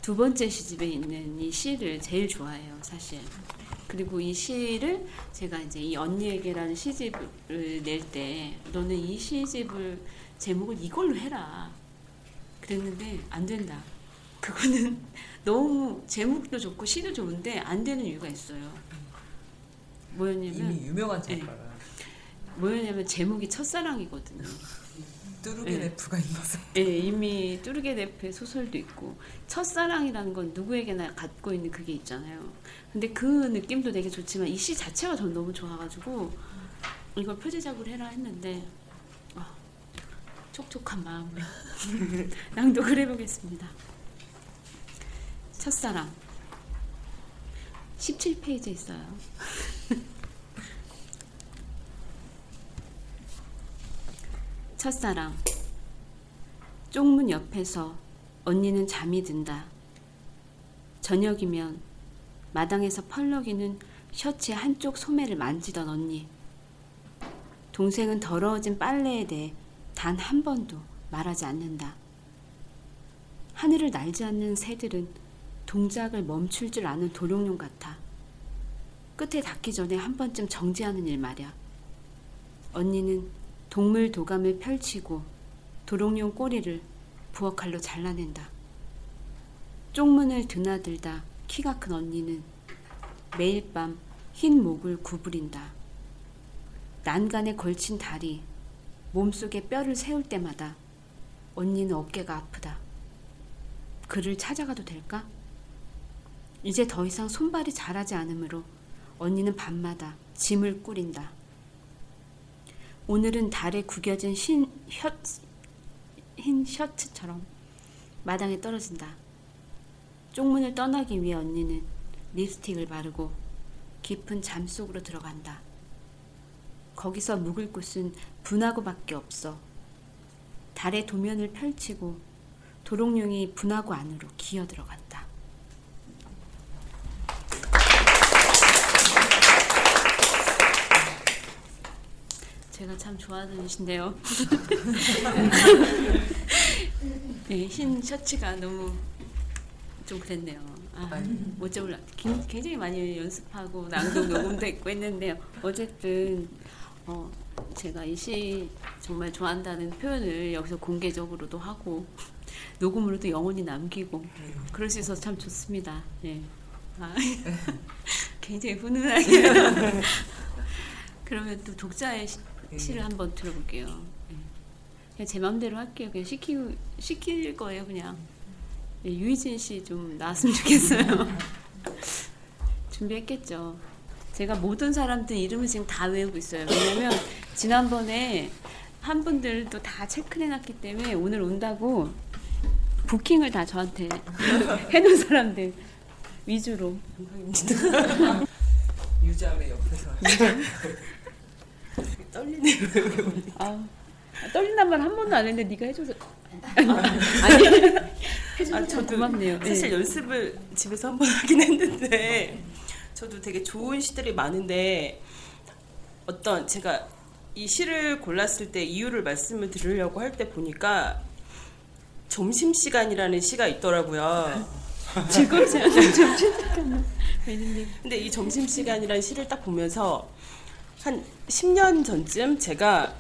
두 번째 시집에 있는 이 시를 제일 좋아해요 사실. 그리고 이 시를 제가 이제 이 언니에게라는 시집을 낼 때 너는 이 시집을 제목을 이걸로 해라. 그랬는데 안 된다. 그거는 [laughs] 너무 제목도 좋고 시도 좋은데 안 되는 이유가 있어요. 뭐였냐면 이미 유명한 네. 작가가 뭐였냐면 제목이 첫사랑이거든요. 뚜르게네프가 있어서 예, 이미 뚜르게네프의 소설도 있고 첫사랑이라는 건 누구에게나 갖고 있는 그게 있잖아요. 근데 그 느낌도 되게 좋지만 이 시 자체가 전 너무 좋아가지고 이걸 표제작으로 해라 했는데 아, 촉촉한 마음으로 [laughs] 낭독을 해보겠습니다. 첫사랑 17페이지 있어요. 첫사랑 쪽문 옆에서 언니는 잠이 든다. 저녁이면 마당에서 펄럭이는 셔츠의 한쪽 소매를 만지던 언니. 동생은 더러워진 빨래에 대해 단 한 번도 말하지 않는다. 하늘을 날지 않는 새들은 동작을 멈출 줄 아는 도룡룡 같아. 끝에 닿기 전에 한 번쯤 정지하는 일 말이야. 언니는 동물 도감을 펼치고 도롱뇽 꼬리를 부엌칼로 잘라낸다. 쪽문을 드나들다 키가 큰 언니는 매일 밤 흰 목을 구부린다. 난간에 걸친 다리, 몸속에 뼈를 세울 때마다 언니는 어깨가 아프다. 그를 찾아가도 될까? 이제 더 이상 손발이 자라지 않으므로 언니는 밤마다 짐을 꾸린다. 오늘은 달에 구겨진 흰, 셔, 흰 셔츠처럼 마당에 떨어진다. 쪽문을 떠나기 위해 언니는 립스틱을 바르고 깊은 잠 속으로 들어간다. 거기서 묵을 곳은 분화구밖에 없어. 달의 도면을 펼치고 도롱뇽이 분화구 안으로 기어 들어간다. 제가 참 좋아하는 시인데요. [laughs] 네, 흰 셔츠가 너무 좀 그랬네요. 아, 못 잡을라 굉장히 많이 연습하고 낭독 녹음도 했고 했는데요. 어쨌든 어, 제가 이 시 정말 좋아한다는 표현을 여기서 공개적으로도 하고 녹음으로도 영원히 남기고 그럴 수 있어서 참 좋습니다. 예. 아, [laughs] 굉장히 훈훈하게. [laughs] 그러면 또 독자의 시, 시를 한번 들어볼게요. 예. 그냥 제 마음대로 할게요. 그냥 시키 시킬 거예요, 그냥. 예, 유희진 씨 좀 나왔으면 좋겠어요. [laughs] 준비했겠죠. 제가 모든 사람들 이름을 지금 다 외우고 있어요. 왜냐면 지난번에 한 분들도 다 체크해 놨기 때문에 오늘 온다고 부킹을 다 저한테 [laughs] 해놓은 사람들 위주로. [laughs] 유자매 옆에서 떨리네요. 아, 떨린단 말 한 번도 안 했는데 네가 해줘서 아니 [laughs] 해줘서 아, 참 고맙네요. 사실 네. 연습을 집에서 한 번 하긴 했는데 저도 되게 좋은 시들이 많은데 어떤 제가 이 시를 골랐을 때 이유를 말씀을 드리려고 할 때 보니까 점심 시간이라는 시가 있더라고요. 지금. 왠지 근데 이 점심 시간이라는 시를 딱 보면서 한 10년 전쯤 제가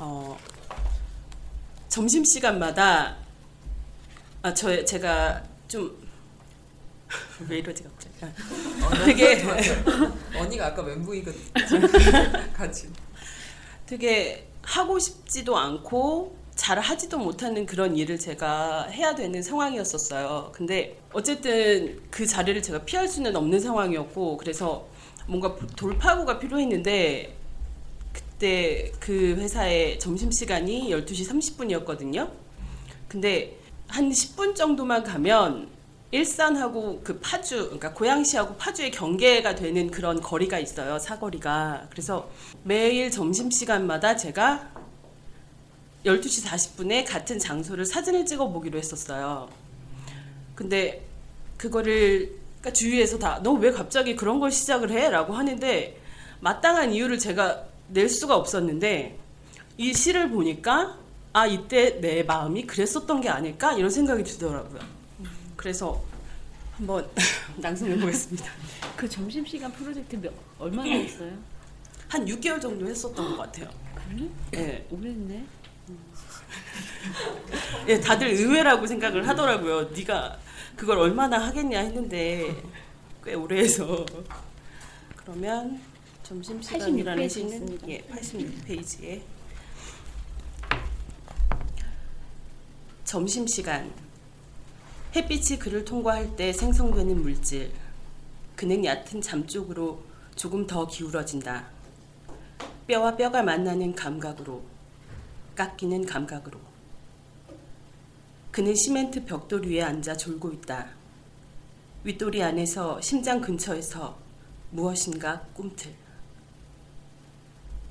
어 점심 시간마다 아 저 제가 좀 [laughs] 왜 이러지 갑자기? 아, 되게 언니가 아까 멘붕이거든 [laughs] 같이. 되게 하고 싶지도 않고 잘 하지도 못하는 그런 일을 제가 해야 되는 상황이었었어요. 근데 어쨌든 그 자리를 제가 피할 수는 없는 상황이었고 그래서 뭔가 돌파구가 필요했는데 그때 그 회사의 점심시간이 12시 30분이었거든요. 근데 한 10분 정도만 가면 일산하고 그 파주, 그러니까 고양시하고 파주의 경계가 되는 그런 거리가 있어요. 사거리가. 그래서 매일 점심시간마다 제가 12시 40분에 같은 장소를 사진을 찍어 보기로 했었어요. 근데 그거를 그러니까 주위에서 다 너 왜 갑자기 그런 걸 시작을 해? 라고 하는데 마땅한 이유를 제가 낼 수가 없었는데 이 시를 보니까 아 이때 내 마음이 그랬었던 게 아닐까 이런 생각이 들더라고요. 그래서 한번 [laughs] 낭송해 보겠습니다. 그 점심 시간 프로젝트 몇, 얼마나 했어요? [clears throat] 한 6개월 정도 했었던 것 같아요. 그래? 예, 오래했네. 예, 다들 의외라고 생각을 하더라고요. 네가 그걸 얼마나 하겠냐 했는데 꽤 오래 해서. 그러면 점심시간이라는 86페이지 시는. 예, 86페이지에. 점심시간. 햇빛이 그를 통과할 때 생성되는 물질. 그는 얕은 잠 쪽으로 조금 더 기울어진다. 뼈와 뼈가 만나는 감각으로 깎이는 감각으로 그는 시멘트 벽돌 위에 앉아 졸고 있다. 윗도리 안에서 심장 근처에서 무엇인가 꿈틀.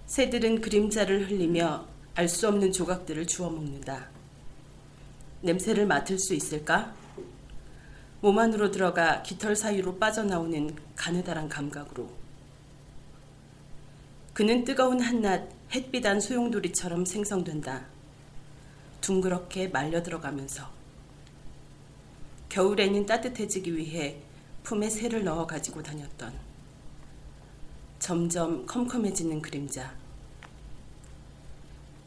새들은 그림자를 흘리며 알 수 없는 조각들을 주워 먹는다. 냄새를 맡을 수 있을까? 몸 안으로 들어가 깃털 사이로 빠져나오는 가느다란 감각으로. 그는 뜨거운 한낮 햇빛 안 소용돌이처럼 생성된다. 둥그렇게 말려 들어가면서. 겨울에는 따뜻해지기 위해 품에 새를 넣어 가지고 다녔던. 점점 컴컴해지는 그림자.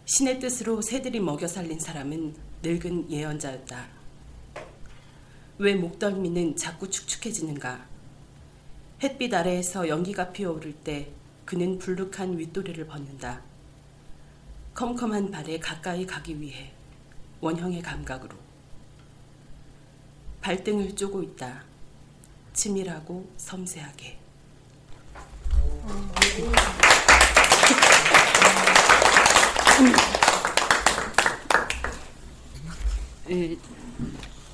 신의 뜻으로 새들이 먹여 살린 사람은 늙은 예언자였다. 왜 목덜미는 자꾸 축축해지는가? 햇빛 아래에서 연기가 피어오를 때 그는 불룩한 윗도리를 벗는다. 컴컴한 발에 가까이 가기 위해 원형의 감각으로. 발등을 쪼고 있다. 치밀하고 섬세하게. 예,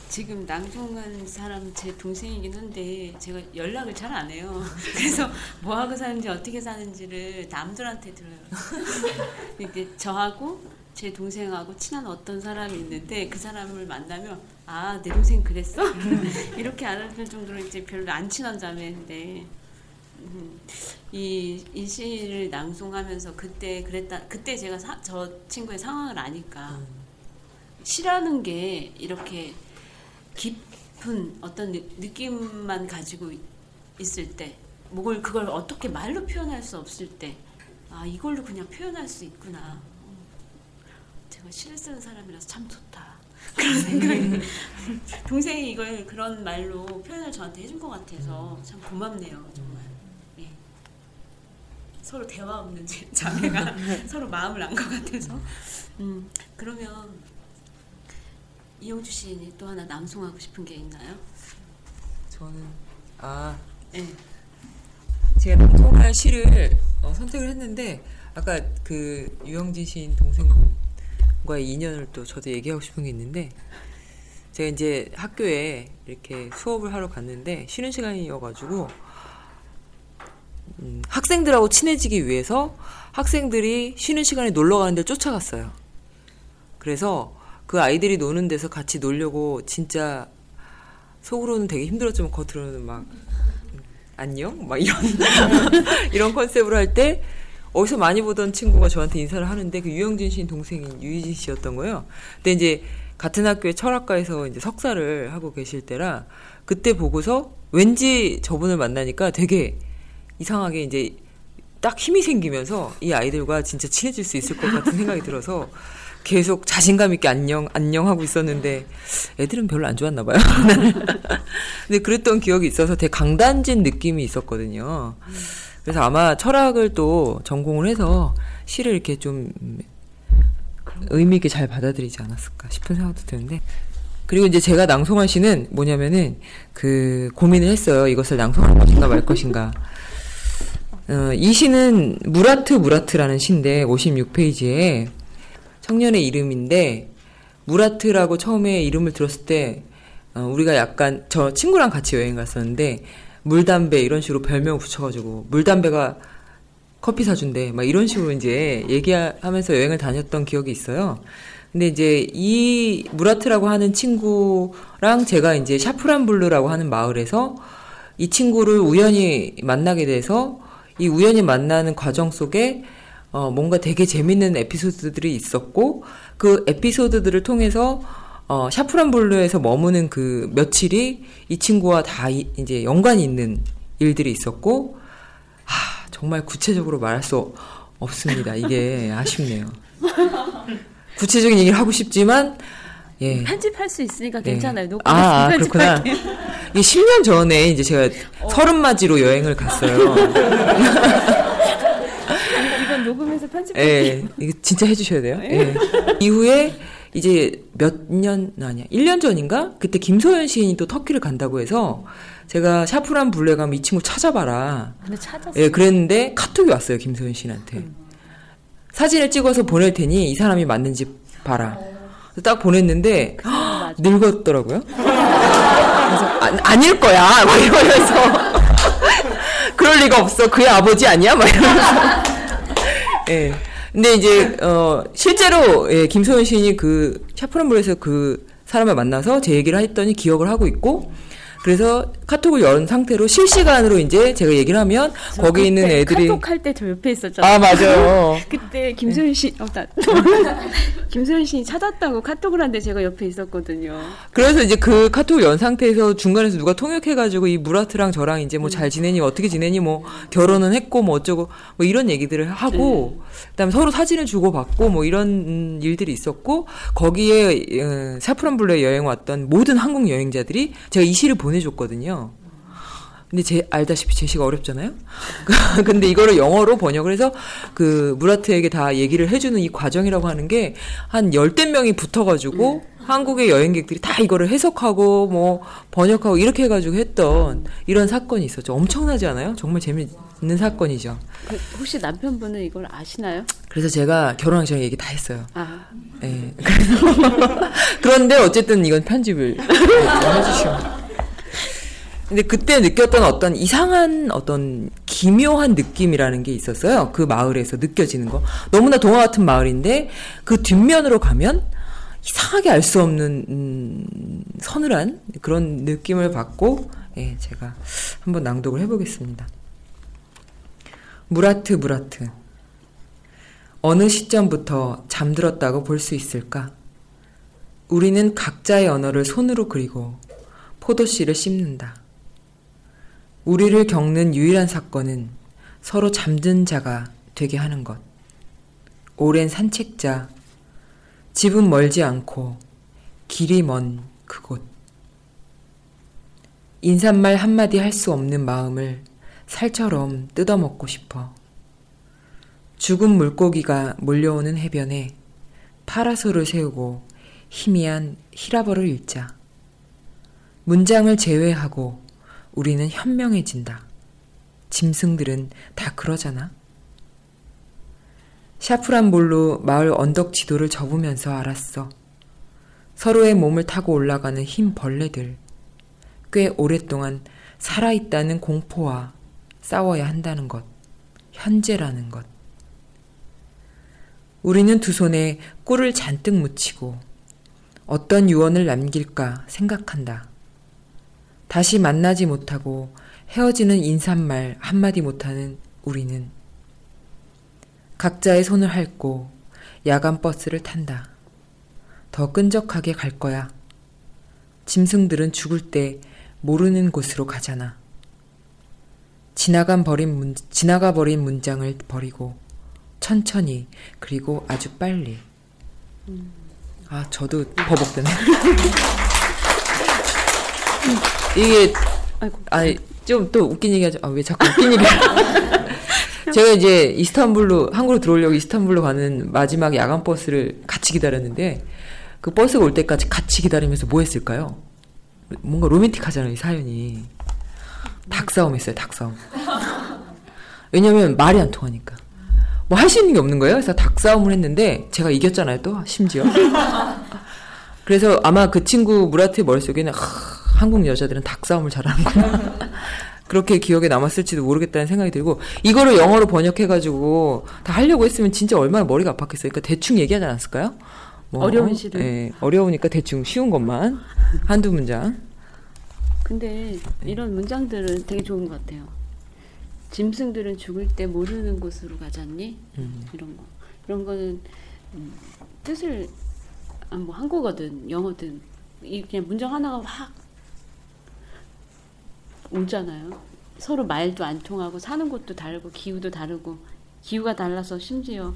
지금 낭송한 사람 제 동생이긴 한데 제가 연락을 잘 안 해요. [laughs] 그래서 뭐 하고 사는지 어떻게 사는지를 남들한테 들어요. [laughs] 이게 저하고 제 동생하고 친한 어떤 사람이 있는데 그 사람을 만나면 아 내 동생 그랬어? [laughs] 이렇게 알아들 정도로 이제 별로 안 친한 자매인데 음, 이, 이 시를 낭송하면서 그때 그랬다 그때 제가 사- 저 친구의 상황을 아니까 시라는 게 이렇게 깊은 어떤 느, 느낌만 가지고 있- 있을 때, 뭘 그걸 어떻게 말로 표현할 수 없을 때, 아 이걸로 그냥 표현할 수 있구나. 어, 제가 시를 쓰는 사람이라서 참 좋다. 그런 생각이 [laughs] 동생이 이걸 그런 말로 표현을 저한테 해준 것 같아서 참 고맙네요 정말. 예. 서로 대화 없는 제- [laughs] 자매가 [laughs] 서로 마음을 안 것 같아서. 음 그러면 이영주 시인이 또 하나 낭송하고 싶은 게 있나요? 저는 아 네. 제가 낭송할 시를 어, 선택을 했는데 아까 그 유영진 시인 동생 과의 인연을 또 저도 얘기하고 싶은 게 있는데 제가 이제 학교에 이렇게 수업을 하러 갔는데 쉬는 시간이어가지고 음, 학생들하고 친해지기 위해서 학생들이 쉬는 시간에 놀러 가는 데를 쫓아갔어요. 그래서 그 아이들이 노는 데서 같이 놀려고 진짜 속으로는 되게 힘들었지만 겉으로는 막 음, 안녕 막 이런 [laughs] 이런 컨셉으로 할 때 어디서 많이 보던 친구가 저한테 인사를 하는데 그 유영진 씨인 동생인 유희진 씨였던 거예요. 근데 이제 같은 학교의 철학과에서 이제 석사를 하고 계실 때라 그때 보고서 왠지 저분을 만나니까 되게 이상하게 이제 딱 힘이 생기면서 이 아이들과 진짜 친해질 수 있을 것 같은 생각이 들어서 계속 자신감 있게 안녕 안녕 하고 있었는데 애들은 별로 안 좋았나 봐요. [laughs] 근데 그랬던 기억이 있어서 되게 강단진 느낌이 있었거든요. 그래서 아마 철학을 또 전공을 해서 시를 이렇게 좀 의미 있게 잘 받아들이지 않았을까 싶은 생각도 드는데 그리고 이제 제가 낭송한 시는 뭐냐면은 그 고민을 했어요. 이것을 낭송할 것인가 말 것인가. 어, 이 시는 무라트 무라트라는 시인데 56페이지에 청년의 이름인데 무라트라고 처음에 이름을 들었을 때 어, 우리가 약간 저 친구랑 같이 여행 갔었는데 물담배 이런 식으로 별명 붙여가지고 물담배가 커피 사준대 막 이런 식으로 이제 얘기하면서 여행을 다녔던 기억이 있어요. 근데 이제 이 무라트라고 하는 친구랑 제가 이제 샤프란볼루라고 하는 마을에서 이 친구를 우연히 만나게 돼서 이 우연히 만나는 과정 속에 어, 뭔가 되게 재밌는 에피소드들이 있었고 그 에피소드들을 통해서 어, 샤프란볼루에서 머무는 그 며칠이 이 친구와 다 이, 이제 연관이 있는 일들이 있었고 하, 정말 구체적으로 말할 수 없습니다. 이게 [laughs] 아쉽네요. 구체적인 얘기를 하고 싶지만 예. 편집할 수 있으니까 네. 괜찮아요. 녹음 아, 아, 그렇구나. 이게 10년 전에 이제 제가 서른 맞이로 여행을 갔어요. [laughs] 이건 녹음해서 편집할게요. 예, 이거 진짜 해주셔야 돼요. 예. 이후에 이제 몇 년 아니야, 1년 전인가 그때 김소연 시인이 또 터키를 간다고 해서 제가 샤프란 블루에 가면 이 친구 찾아봐라. 근데 찾았어요. 예, 그랬는데 카톡이 왔어요 김소연 시인한테. 사진을 찍어서 보낼 테니 이 사람이 맞는지 봐라. 그래서 딱 보냈는데 맞아. 늙었더라고요. 그래서 아, 아닐 거야. [laughs] 막 이러면서 [laughs] 그럴 리가 없어. 그의 아버지 아니야? 막 이러면서. [laughs] 예. 근데 이제 어 실제로 예, 김소연 시인이 그 샤프란블에서 그 사람을 만나서 제 얘기를 했더니 기억을 하고 있고 그래서 카톡을 연 상태로 실시간으로 이제 제가 얘기를 하면 거기 있는 애들이 카톡 할 때 저 옆에 있었잖아요. 아 맞아요. [laughs] 그때 김소연 씨, 어, 나, [laughs] 김소연 씨이 찾았다고 카톡을 하는데 제가 옆에 있었거든요. 그래서 이제 그 카톡 연 상태에서 중간에서 누가 통역해가지고 이 무라트랑 저랑 이제 뭐 잘 지내니 어떻게 지내니 뭐 결혼은 했고 뭐 어쩌고 뭐 이런 얘기들을 하고 그다음에 서로 사진을 주고 받고 뭐 이런 음, 일들이 있었고 거기에 어, 사프란블루에 여행 왔던 모든 한국 여행자들이 제가 이 시를 보 내줬거든요. 근데 제 알다시피 제시가 어렵잖아요. [laughs] 근데 이거를 영어로 번역을 해서 그 무라트에게 다 얘기를 해주는 이 과정이라고 하는 게 한 열댓 명이 붙어가지고 한국의 여행객들이 다 이거를 해석하고 뭐 번역하고 이렇게 해가지고 했던 이런 사건이 있었죠. 엄청나지 않아요? 정말 재밌는 사건이죠. 그, 혹시 남편분은 이걸 아시나요? 그래서 제가 결혼하기 전에 얘기 다 했어요. 아, 예. [laughs] 그래서 [laughs] 그런데 어쨌든 이건 편집을 네, 해주시면. 근데 그때 느꼈던 어떤 이상한 어떤 기묘한 느낌이라는 게 있었어요. 그 마을에서 느껴지는 거. 너무나 동화 같은 마을인데 그 뒷면으로 가면 이상하게 알 수 없는 음, 서늘한 그런 느낌을 받고 예, 제가 한번 낭독을 해보겠습니다. 무라트 무라트 어느 시점부터 잠들었다고 볼 수 있을까? 우리는 각자의 언어를 손으로 그리고 포도씨를 씹는다. 우리를 겪는 유일한 사건은 서로 잠든 자가 되게 하는 것. 오랜 산책자. 집은 멀지 않고 길이 먼 그곳. 인사말 한마디 할 수 없는 마음을 살처럼 뜯어먹고 싶어. 죽은 물고기가 몰려오는 해변에 파라솔을 세우고 희미한 히라버를 읽자. 문장을 제외하고 우리는 현명해진다. 짐승들은 다 그러잖아. 샤프란 볼로 마을 언덕 지도를 접으면서 알았어. 서로의 몸을 타고 올라가는 흰 벌레들. 꽤 오랫동안 살아있다는 공포와 싸워야 한다는 것. 현재라는 것. 우리는 두 손에 꿀을 잔뜩 묻히고 어떤 유언을 남길까 생각한다. 다시 만나지 못하고 헤어지는 인사말 한마디 못하는 우리는 각자의 손을 핥고 야간 버스를 탄다. 더 끈적하게 갈 거야. 짐승들은 죽을 때 모르는 곳으로 가잖아. 지나간 버린 문, 지나가 버린 문장을 버리고 천천히 그리고 아주 빨리. 아 저도 버벅드네. [laughs] 이게 아니 좀또 웃긴 얘기하죠. 아 왜 자꾸 웃긴 얘기? [laughs] 제가 이제 이스탄불로 한국으로 들어오려고 이스탄불로 가는 마지막 야간 버스를 같이 기다렸는데 그 버스가 올 때까지 같이 기다리면서 뭐 했을까요? 뭔가 로맨틱하잖아요 이 사연이. 닭싸움 했어요 닭싸움. 왜냐면 말이 안 통하니까. 뭐 할 수 있는 게 없는 거예요. 그래서 닭싸움을 했는데 제가 이겼잖아요 또 심지어. [laughs] 그래서 아마 그 친구 무라트의 머릿속에는 하, 한국 여자들은 닭 싸움을 잘하는구나. [laughs] 그렇게 기억에 남았을지도 모르겠다는 생각이 들고 이거를 영어로 번역해가지고 다 하려고 했으면 진짜 얼마나 머리가 아팠겠어요. 그러니까 대충 얘기하지 않았을까요? 뭐, 어려운 시를. 예, 어려우니까 대충 쉬운 것만 한두 문장. 근데 이런 문장들은 되게 좋은 것 같아요. 짐승들은 죽을 때 모르는 곳으로 가잖니? 음. 이런 거. 이런 거는 음, 뜻을 아, 뭐 한국어든 영어든 이 그냥 문장 하나가 확 오잖아요. 서로 말도 안 통하고 사는 곳도 다르고 기후도 다르고 기후가 달라서 심지어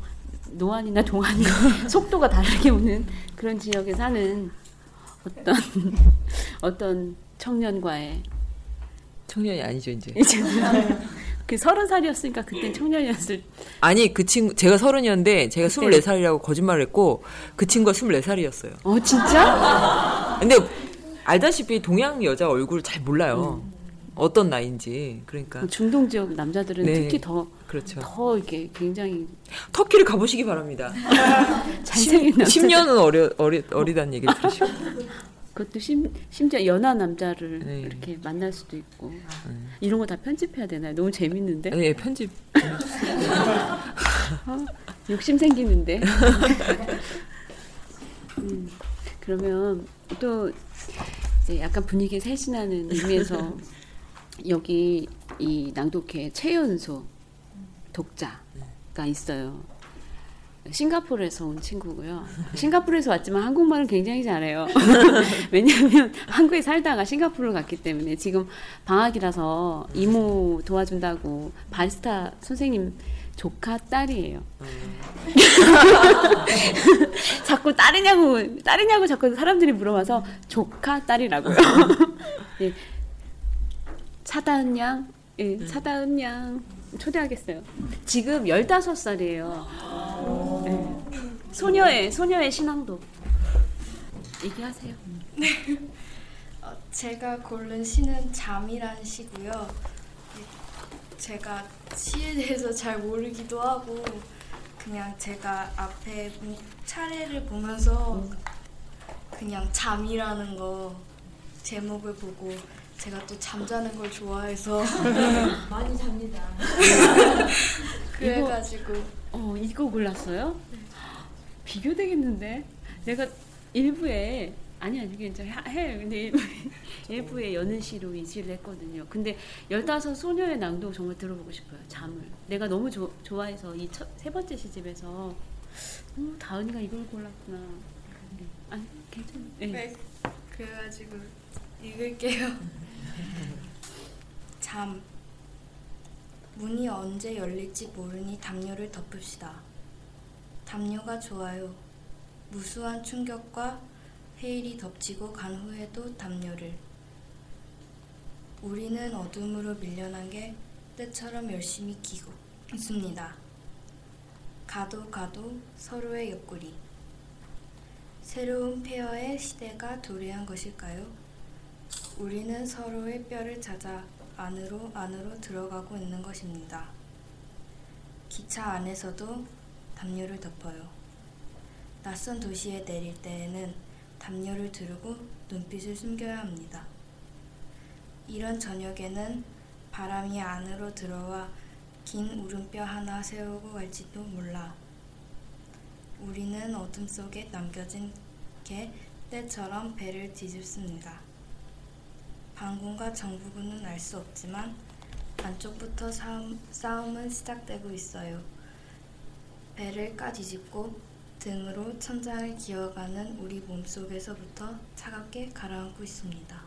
노안이나 동안이 [laughs] 속도가 다르게 오는 그런 지역에 사는 어떤 [laughs] 어떤 청년과의 청년이 아니죠 [laughs] 이제. 그 서른 살이었으니까 그때 청년이었을 아니 그 친구 제가 서른이었는데 제가 그때- 24살이라고 거짓말을 했고 그 친구가 24살이었어요. 어 진짜? 근데 알다시피 동양 여자 얼굴 잘 몰라요. 어떤 나이인지. 그러니까 중동 지역 남자들은 네. 특히 더 그렇죠. 더 이렇게 굉장히 터키를 가보시기 바랍니다. [laughs] 잘생긴 남자 10년은 어려, 어리, 어리다는 얘기를 들으시고. [laughs] 그것도 심, 심지어 연하 남자를 네. 이렇게 만날 수도 있고 이런 거 다 편집해야 되나요? 너무 재밌는데 네, 편집. [laughs] 욕심 생기는데 음, 그러면 또 이제 약간 분위기 세신하는 의미에서 여기 이 낭독회 최연소 독자가 있어요. 싱가포르에서 온 친구고요. 싱가포르에서 왔지만 한국말을 굉장히 잘해요. [laughs] 왜냐하면 한국에 살다가 싱가포르를 갔기 때문에 지금 방학이라서 이모 도와준다고 바리스타 선생님 조카 딸이에요. [laughs] 자꾸 딸이냐고 딸이냐고 자꾸 사람들이 물어봐서 조카 딸이라고요. [laughs] 예. 차다은 양, 예, 차다은 양 초대하겠어요. 지금 15살이에요. 소녀의 소녀의 신앙도 얘기하세요. 어, 제가 고른 시는 잠이란 시고요. 네, 제가 시에 대해서 잘 모르기도 하고 그냥 제가 앞에 문- 차례를 보면서 그냥 잠이라는 거 제목을 보고 제가 또 잠자는 걸 좋아해서 [laughs] 많이 잡니다. [laughs] 그래가지고 어 이거 골랐어요? 비교되겠는데 내가 일부에 아니 아니 괜찮아 해 근데 일부, 일부에 [laughs] 여는 시로 이 시를 했거든요. 근데 열다섯 소녀의 낭독 정말 들어보고 싶어요. 잠을 내가 너무 조, 좋아해서 이 세 번째 시집에서 어, 다은이가 이걸 골랐구나. 네. 아니 괜찮아. 네. 네, 그래가지고 읽을게요. [laughs] 잠. 문이 언제 열릴지 모르니 담요를 덮읍시다. 담요가 좋아요. 무수한 충격과 해일이 덮치고 간 후에도 담요를. 우리는 어둠으로 밀려난 게 때처럼 열심히 기고 있습니다. 가도 가도 서로의 옆구리. 새로운 폐허의 시대가 도래한 것일까요? 우리는 서로의 뼈를 찾아 안으로 안으로 들어가고 있는 것입니다. 기차 안에서도 담요를 덮어요. 낯선 도시에 내릴 때에는 담요를 두르고 눈빛을 숨겨야 합니다. 이런 저녁에는 바람이 안으로 들어와 긴 울음뼈 하나 세우고 갈지도 몰라. 우리는 어둠 속에 남겨진 개 때처럼 배를 뒤집습니다. 반군과 정부군은 알 수 없지만 안쪽부터 싸움, 싸움은 시작되고 있어요. 배를 까뒤집고 등으로 천장을 기어가는 우리 몸속에서부터 차갑게 가라앉고 있습니다.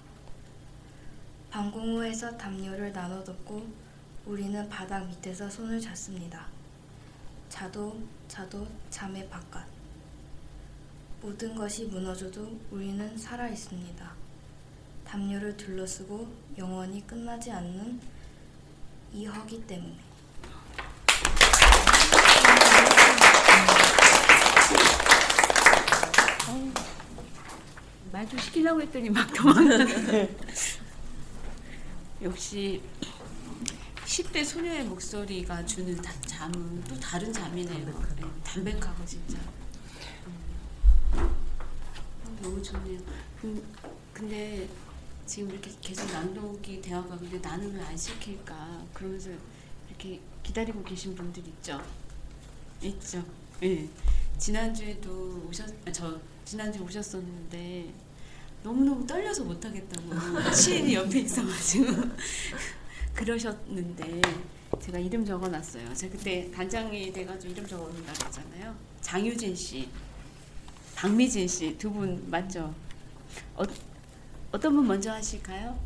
방공호에서 담요를 나눠 덮고 우리는 바닥 밑에서 손을 잡습니다. 자도 자도 잠의 바깥. 모든 것이 무너져도 우리는 살아 있습니다. 담요를 둘러쓰고 영원히 끝나지 않는 이 허기 때문에. 말 좀 시키려고 했더니 막 도망가네. 역시 10대 소녀의 목소리가 주는 다- 잠은 또 다른 잠이네요. 네, 담백하고 진짜. 음. 어, 너무 좋네요. 그, 근데 지금 이렇게 계속 낭독이 되어가는데 나는 왜 안 시킬까? 그러면서 이렇게 기다리고 계신 분들 있죠? 있죠. 예. 지난주에도 오셨, 아, 저 지난주에 오셨었는데 너무너무 떨려서 못하겠다고 [laughs] 시인이 옆에 있어가지고 [laughs] 그러셨는데 제가 이름 적어놨어요. 제가 그때 단장이 돼가지고 이름 적어놓는다 그랬잖아요. 장유진 씨, 박미진 씨 두 분 맞죠? 어, 어떤 분 먼저 하실까요?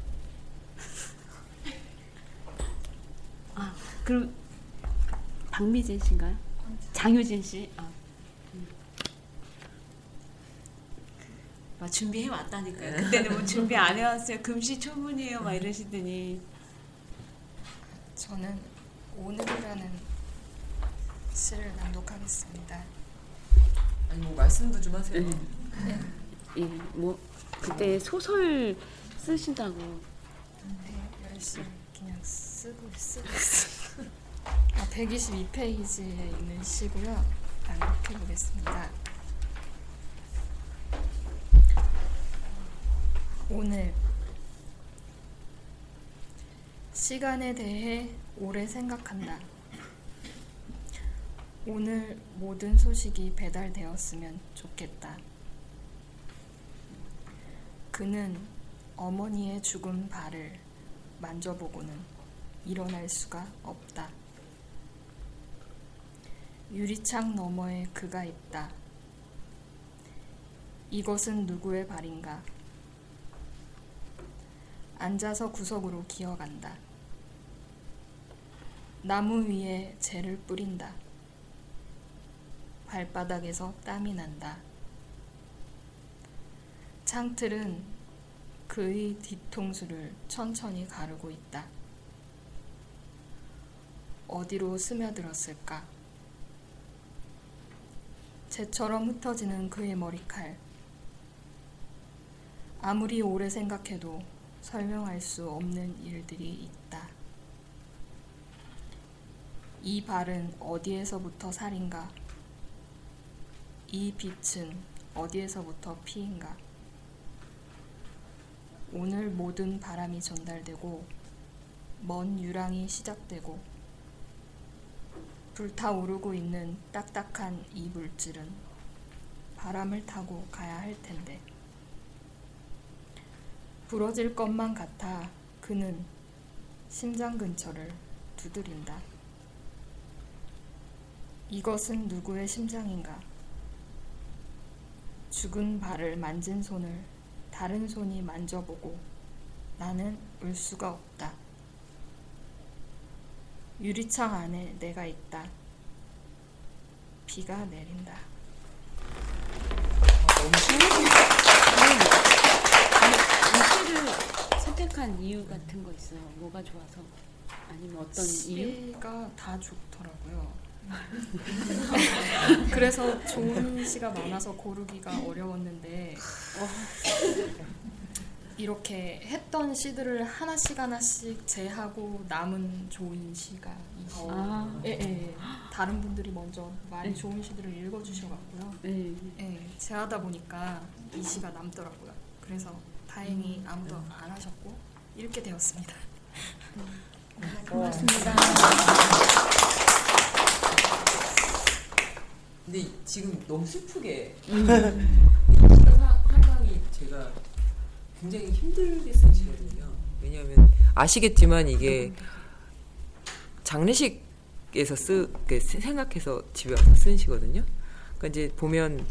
아 그럼 박미진 씨인가요? 장유진 씨. 아. 음. 막 준비해 왔다니까요. 그때는 뭐 준비 안 해왔어요. 금시초문이에요. 막 이러시더니 저는 오늘이라는 시를 낭독하겠습니다. 아니 뭐 말씀도 좀 하세요. 네. 예, 뭐 그때 소설 쓰신다고. 네, 열심히 그냥 쓰고 쓰고 있어요. 아, 122페이지에 있는 시고요. 낭독해 보겠습니다. 오늘 시간에 대해 오래 생각한다. 오늘 모든 소식이 배달되었으면 좋겠다. 그는 어머니의 죽은 발을 만져보고는 일어날 수가 없다. 유리창 너머에 그가 있다. 이것은 누구의 발인가? 앉아서 구석으로 기어간다. 나무 위에 재를 뿌린다. 발바닥에서 땀이 난다. 창틀은 그의 뒤통수를 천천히 가르고 있다. 어디로 스며들었을까? 재처럼 흩어지는 그의 머리칼. 아무리 오래 생각해도 설명할 수 없는 일들이 있다. 이 발은 어디에서부터 살인가? 이 빛은 어디에서부터 피인가? 오늘 모든 바람이 전달되고 먼 유랑이 시작되고 불타오르고 있는 딱딱한 이 물질은 바람을 타고 가야 할 텐데 부러질 것만 같아 그는 심장 근처를 두드린다. 이것은 누구의 심장인가? 죽은 발을 만진 손을 다른 손이 만져보고 나는 울 수가 없다. 유리창 안에 내가 있다. 비가 내린다. 이 시를 선택한 이유 같은 거 있어요? 뭐가 좋아서? 아니면 어떤 이유? 시가 다 좋더라고요. [laughs] 그래서 좋은 시가 많아서 고르기가 어려웠는데 이렇게 했던 시들을 하나씩 하나씩 제하고 남은 좋은 시가 이- 아. 예, 예. 다른 분들이 먼저 많이 네. 좋은 시들을 읽어주셔갖고요. 네. 예, 제하다 보니까 이 시가 남더라고요. 그래서 다행히 아무도 안 하셨고 읽게 되었습니다. 고맙습니다. 근데 지금 너무 슬프게 음. 화- 화강이 제가 굉장히 힘들게 쓴 시거든요. 왜냐하면 아시겠지만 이게 장례식에서 쓰 이렇게 생각해서 집에 와서 쓴 시거든요. 그러니까 이제 보면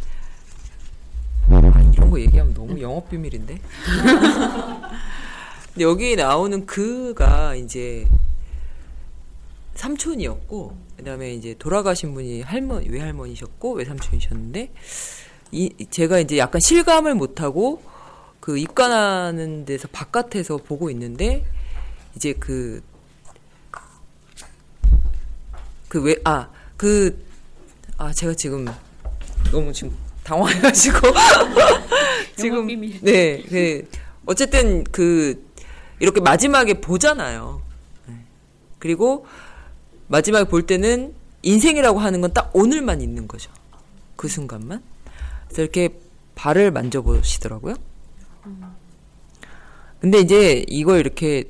아, 이런 거 얘기하면 너무 영업 비밀인데. [laughs] 근데 여기 나오는 그가 이제 삼촌이었고 그다음에 이제 돌아가신 분이 할머니 외할머니셨고 외삼촌이셨는데 이 제가 이제 약간 실감을 못 하고 그 입관하는 데서 바깥에서 보고 있는데 이제 그 그 왜 아 그 아 제가 지금 너무 지금 당황해가지고 [laughs] 지금 비밀. 네, 그 어쨌든 그 이렇게 마지막에 보잖아요. 네. 그리고 마지막에 볼 때는 인생이라고 하는 건 딱 오늘만 있는 거죠. 그 순간만. 그래서 이렇게 발을 만져보시더라고요. 근데 이제 이걸 이렇게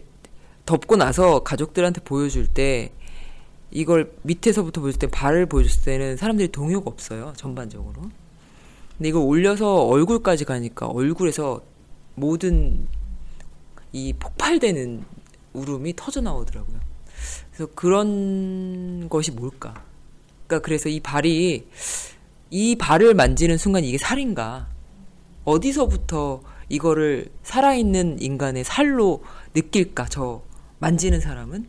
덮고 나서 가족들한테 보여줄 때 이걸 밑에서부터 보여줄 때 발을 보여줬을 때는 사람들이 동요가 없어요. 전반적으로. 근데 이걸 올려서 얼굴까지 가니까 얼굴에서 모든 이 폭발되는 울음이 터져 나오더라고요. 그래서 그런 것이 뭘까? 그러니까 그래서 이 발이 이 발을 만지는 순간 이게 살인가? 어디서부터 이거를 살아있는 인간의 살로 느낄까? 저 만지는 사람은?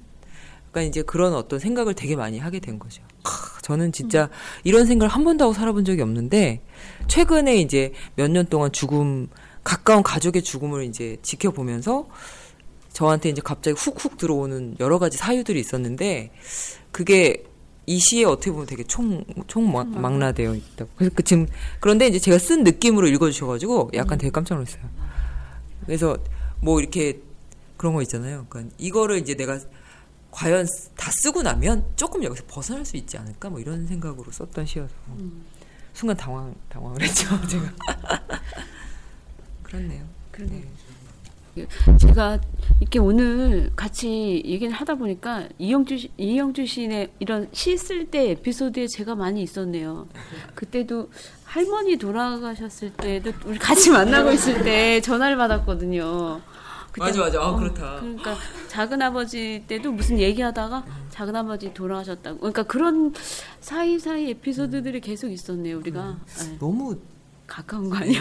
그러니까 이제 그런 어떤 생각을 되게 많이 하게 된 거죠. 크, 저는 진짜 이런 생각을 한 번도 하고 살아본 적이 없는데 최근에 이제 몇 년 동안 죽음 가까운 가족의 죽음을 이제 지켜보면서 저한테 이제 갑자기 훅훅 들어오는 여러 가지 사유들이 있었는데 그게 이 시에 어떻게 보면 되게 총 총망라되어 있다고. 그래서 그 지금 그런데 이제 제가 쓴 느낌으로 읽어주셔가지고 약간 되게 깜짝 놀랐어요. 그래서 뭐 이렇게 그런 거 있잖아요. 그러니까 이거를 이제 내가 과연 다 쓰고 나면 조금 여기서 벗어날 수 있지 않을까 뭐 이런 생각으로 썼던 시여서 순간 당황 당황을 했죠 제가. [laughs] 그렇네요. 그러네요. 제가 이렇게 오늘 같이 얘기를 하다 보니까 이영주 시- 이영주 시인의 이런 시 쓸 때 에피소드에 제가 많이 있었네요. 그때도 할머니 돌아가셨을 때도 우리 같이 [laughs] 만나고 있을 때 전화를 받았거든요. 그때- 맞아, 맞아. 아, 그렇다. 그러니까 작은 아버지 때도 무슨 얘기하다가 작은 아버지 돌아가셨다고. 그러니까 그런 사이 사이 에피소드들이 계속 있었네요. 우리가 네. 너무 가까운 거 아니야?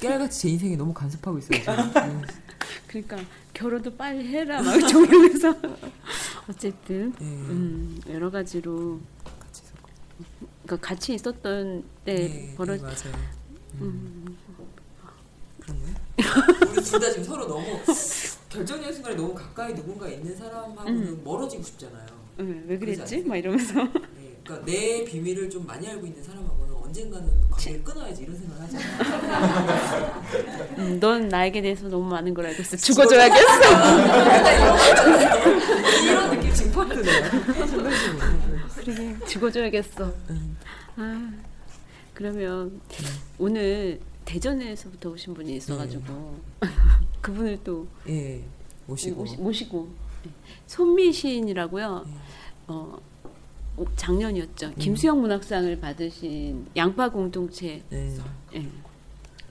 깨알같이 제 인생이 너무 간섭하고 있어요. 지금. [laughs] 그러니까 결혼도 빨리 해라 막 종용해서 [laughs] 어쨌든 예. 음, 여러 가지로 같이 있었고. 그러니까 같이 있었던 때 네, 벌어 네, 맞아요. 음, 그렇네. [laughs] 우리 둘 다 지금 서로 너무 결정적인 순간에 너무 가까이 누군가 있는 사람하고는 음. 멀어지고 싶잖아요. 음, 왜 그랬지? 막 이러면서 네, 그러니까 내 비밀을 좀 많이 알고 있는 사람하고는 언젠가는 관계를 끊어야지 이런 생각을 하잖아요. 음, 넌 나에게 대해서 너무 많은 걸 알고 있어 [laughs] 죽어줘야겠어 이런 느낌 지금 팍 드네요. 그러게 죽어줘야겠어 아, 그러면 오늘 대전에서부터 오신 분이 있어가지고 [laughs] 그분을 또 예, 모시고. 모시- 모시 고 네. 손미 시인이라고요. 어, 오- 작년이었죠. 김수영 문학상을 받으신 양파 공동체. 네. 예.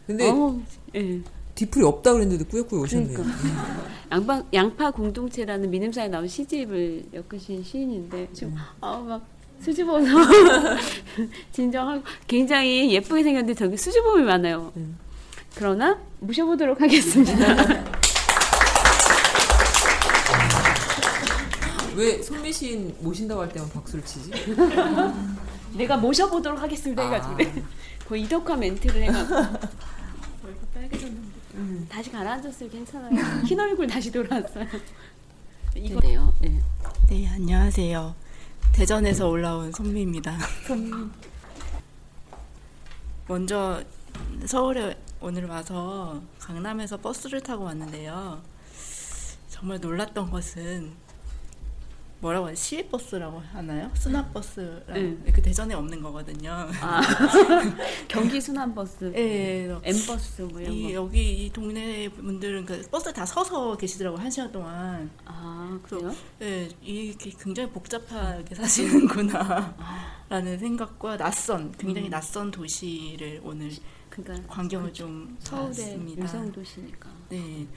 근데 어우, 예. 뒤풀이 없다 그랬는데도 꾸역꾸역 오셨네요. 그러니까. 양파, 양파 공동체라는 민음사에 나온 시집을 엮으신 시인인데 지금 아우 막 수줍어서 [laughs] 진정하고 굉장히 예쁘게 생겼는데 저기 수줍음이 많아요. 그러나 모셔보도록 하겠습니다. [laughs] 왜 손미 시인 모신다고 할 때만 박수를 치지? [laughs] 내가 모셔보도록 하겠습니다 해가지고 아. [laughs] 거의 이덕화 멘트를 해가지고 [laughs] 얼굴 빨개졌는데 음, 다시 가라앉았어요 괜찮아요 흰 얼굴 다시 돌아왔어요 이거네요 네. 네, 안녕하세요. 대전에서 올라온 손미입니다. 먼저 서울에 오늘 와서 강남에서 버스를 타고 왔는데요. 정말 놀랐던 것은 뭐라고 하지? 시외버스라고 하나요? 수납버스라고 네. 그 대전에 없는 거거든요. 아, [laughs] 경기 순환버스 예, M버스 뭐 이런 이, 거 여기 이 동네 분들은 그 버스 다 서서 계시더라고 한 시간 동안. 아 그래요? 네, 이게 굉장히 복잡하게 사시는구나라는 생각과 낯선, 굉장히 음. 낯선 도시를 오늘 그러니까 광경을 좀 서울의. 유성 도시니까 네,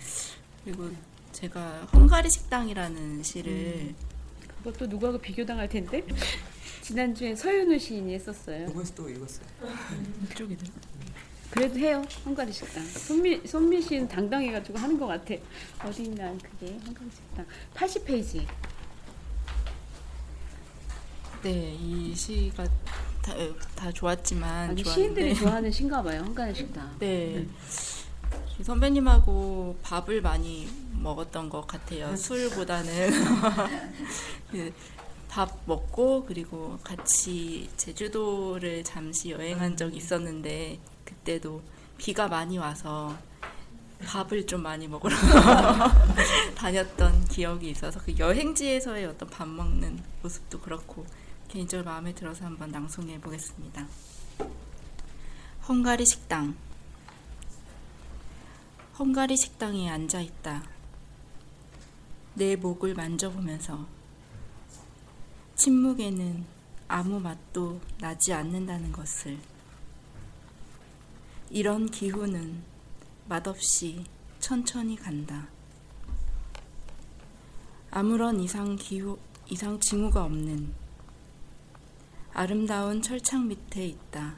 그리고 제가 헝가리 식당이라는 시를 음. 그것도 누구하고 비교당할 텐데 지난주에 서윤우 시인이 했었어요. 누구에서 또 읽었어요? 이쪽이네. 그래도 해요 헝가리 식당. 손미 손미 씨는 당당해가지고 하는 것 같아. 어디 있나 그게 헝가리 식당 80 페이지. 네, 이 시가 다, 다 좋았지만 아니 좋았는데 시인들이 좋아하는 시인가 봐요 헝가리 식당. 네. 선배님하고 밥을 많이 먹었던 것 같아요. 술보다는 그 [laughs] 밥 먹고 그리고 같이 제주도를 잠시 여행한 적이 있었는데 그때도 비가 많이 와서 밥을 좀 많이 먹으러 [laughs] 다녔던 기억이 있어서 그 여행지에서의 어떤 밥 먹는 모습도 그렇고 개인적으로 마음에 들어서 한번 낭송해 보겠습니다. 헝가리 식당 헝가리 식당에 앉아 있다. 내 목을 만져보면서 침묵에는 아무 맛도 나지 않는다는 것을. 이런 기후는 맛없이 천천히 간다. 아무런 이상 기후, 이상 징후가 없는 아름다운 철창 밑에 있다.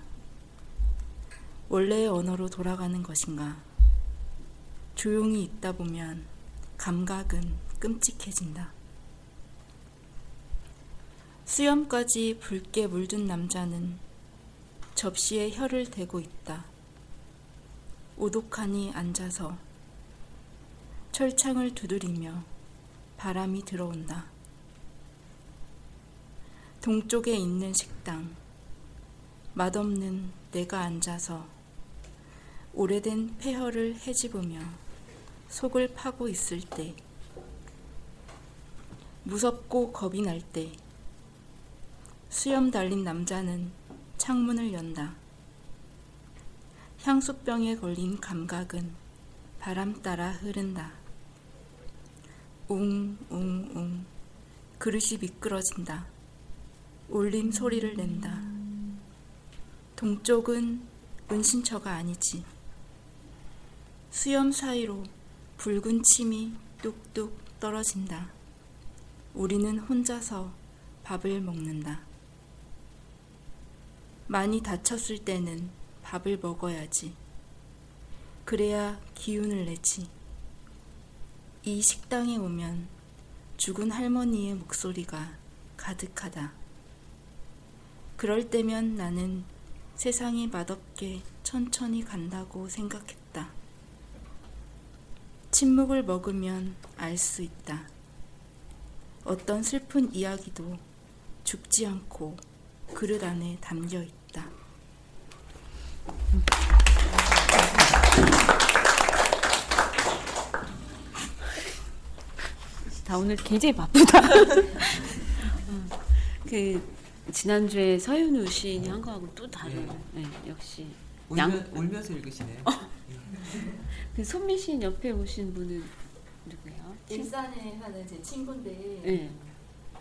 원래의 언어로 돌아가는 것인가? 조용히 있다 보면 감각은 끔찍해진다. 수염까지 붉게 물든 남자는 접시에 혀를 대고 있다. 오독하니 앉아서 철창을 두드리며 바람이 들어온다. 동쪽에 있는 식당. 맛없는 내가 앉아서 오래된 폐허를 헤집으며 속을 파고 있을 때, 무섭고 겁이 날 때, 수염 달린 남자는 창문을 연다. 향수병에 걸린 감각은 바람 따라 흐른다. 웅, 웅, 웅. 그릇이 미끄러진다. 울림 소리를 낸다. 동쪽은 은신처가 아니지. 수염 사이로 붉은 침이 뚝뚝 떨어진다. 우리는 혼자서 밥을 먹는다. 많이 다쳤을 때는 밥을 먹어야지. 그래야 기운을 내지. 이 식당에 오면 죽은 할머니의 목소리가 가득하다. 그럴 때면 나는 세상이 맛없게 천천히 간다고 생각했다. 침묵을 먹으면 알 수 있다. 어떤 슬픈 이야기도 죽지 않고 그릇 안에 담겨 있다. 다 오늘 굉장히 바쁘다. 음, [laughs] 그 지난주에 서윤우 시인이 한 거하고 또 다른. 네, 역시. 울며, 울면서 읽으시네요. 그 손미 시인 옆에 오신 분은 누구예요? 일산에 사는 제 친구인데 네.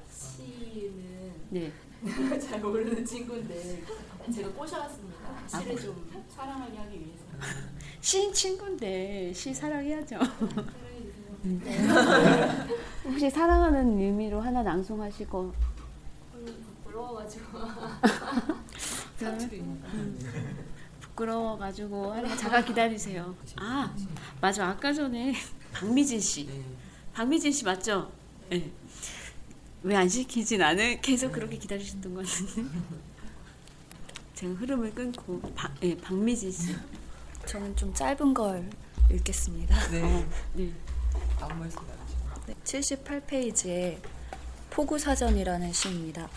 시는 네. [laughs] 잘 모르는 친구인데 제가 꼬셔왔습니다. 아, 시를 뭐. 좀 사랑하게 하기 위해서. 시인 친구인데 시 사랑해야죠. 음. 네. 혹시 사랑하는 의미로 하나 낭송하시고 부러워가지고. 사투리. 음. 부끄러워가지고 하나 잠깐 기다리세요. 아 맞아 아까 전에 박미진 씨, 박미진 씨 맞죠? 네. 왜안 시키지 나는 계속 그렇게 기다리셨던 것 같은데 제가 흐름을 끊고 박, 예, 박미진 씨 저는 좀 짧은 걸 읽겠습니다. 네. 어, 네. 아무 말씀 안. 네, 78페이지에 포구사전이라는 시입니다.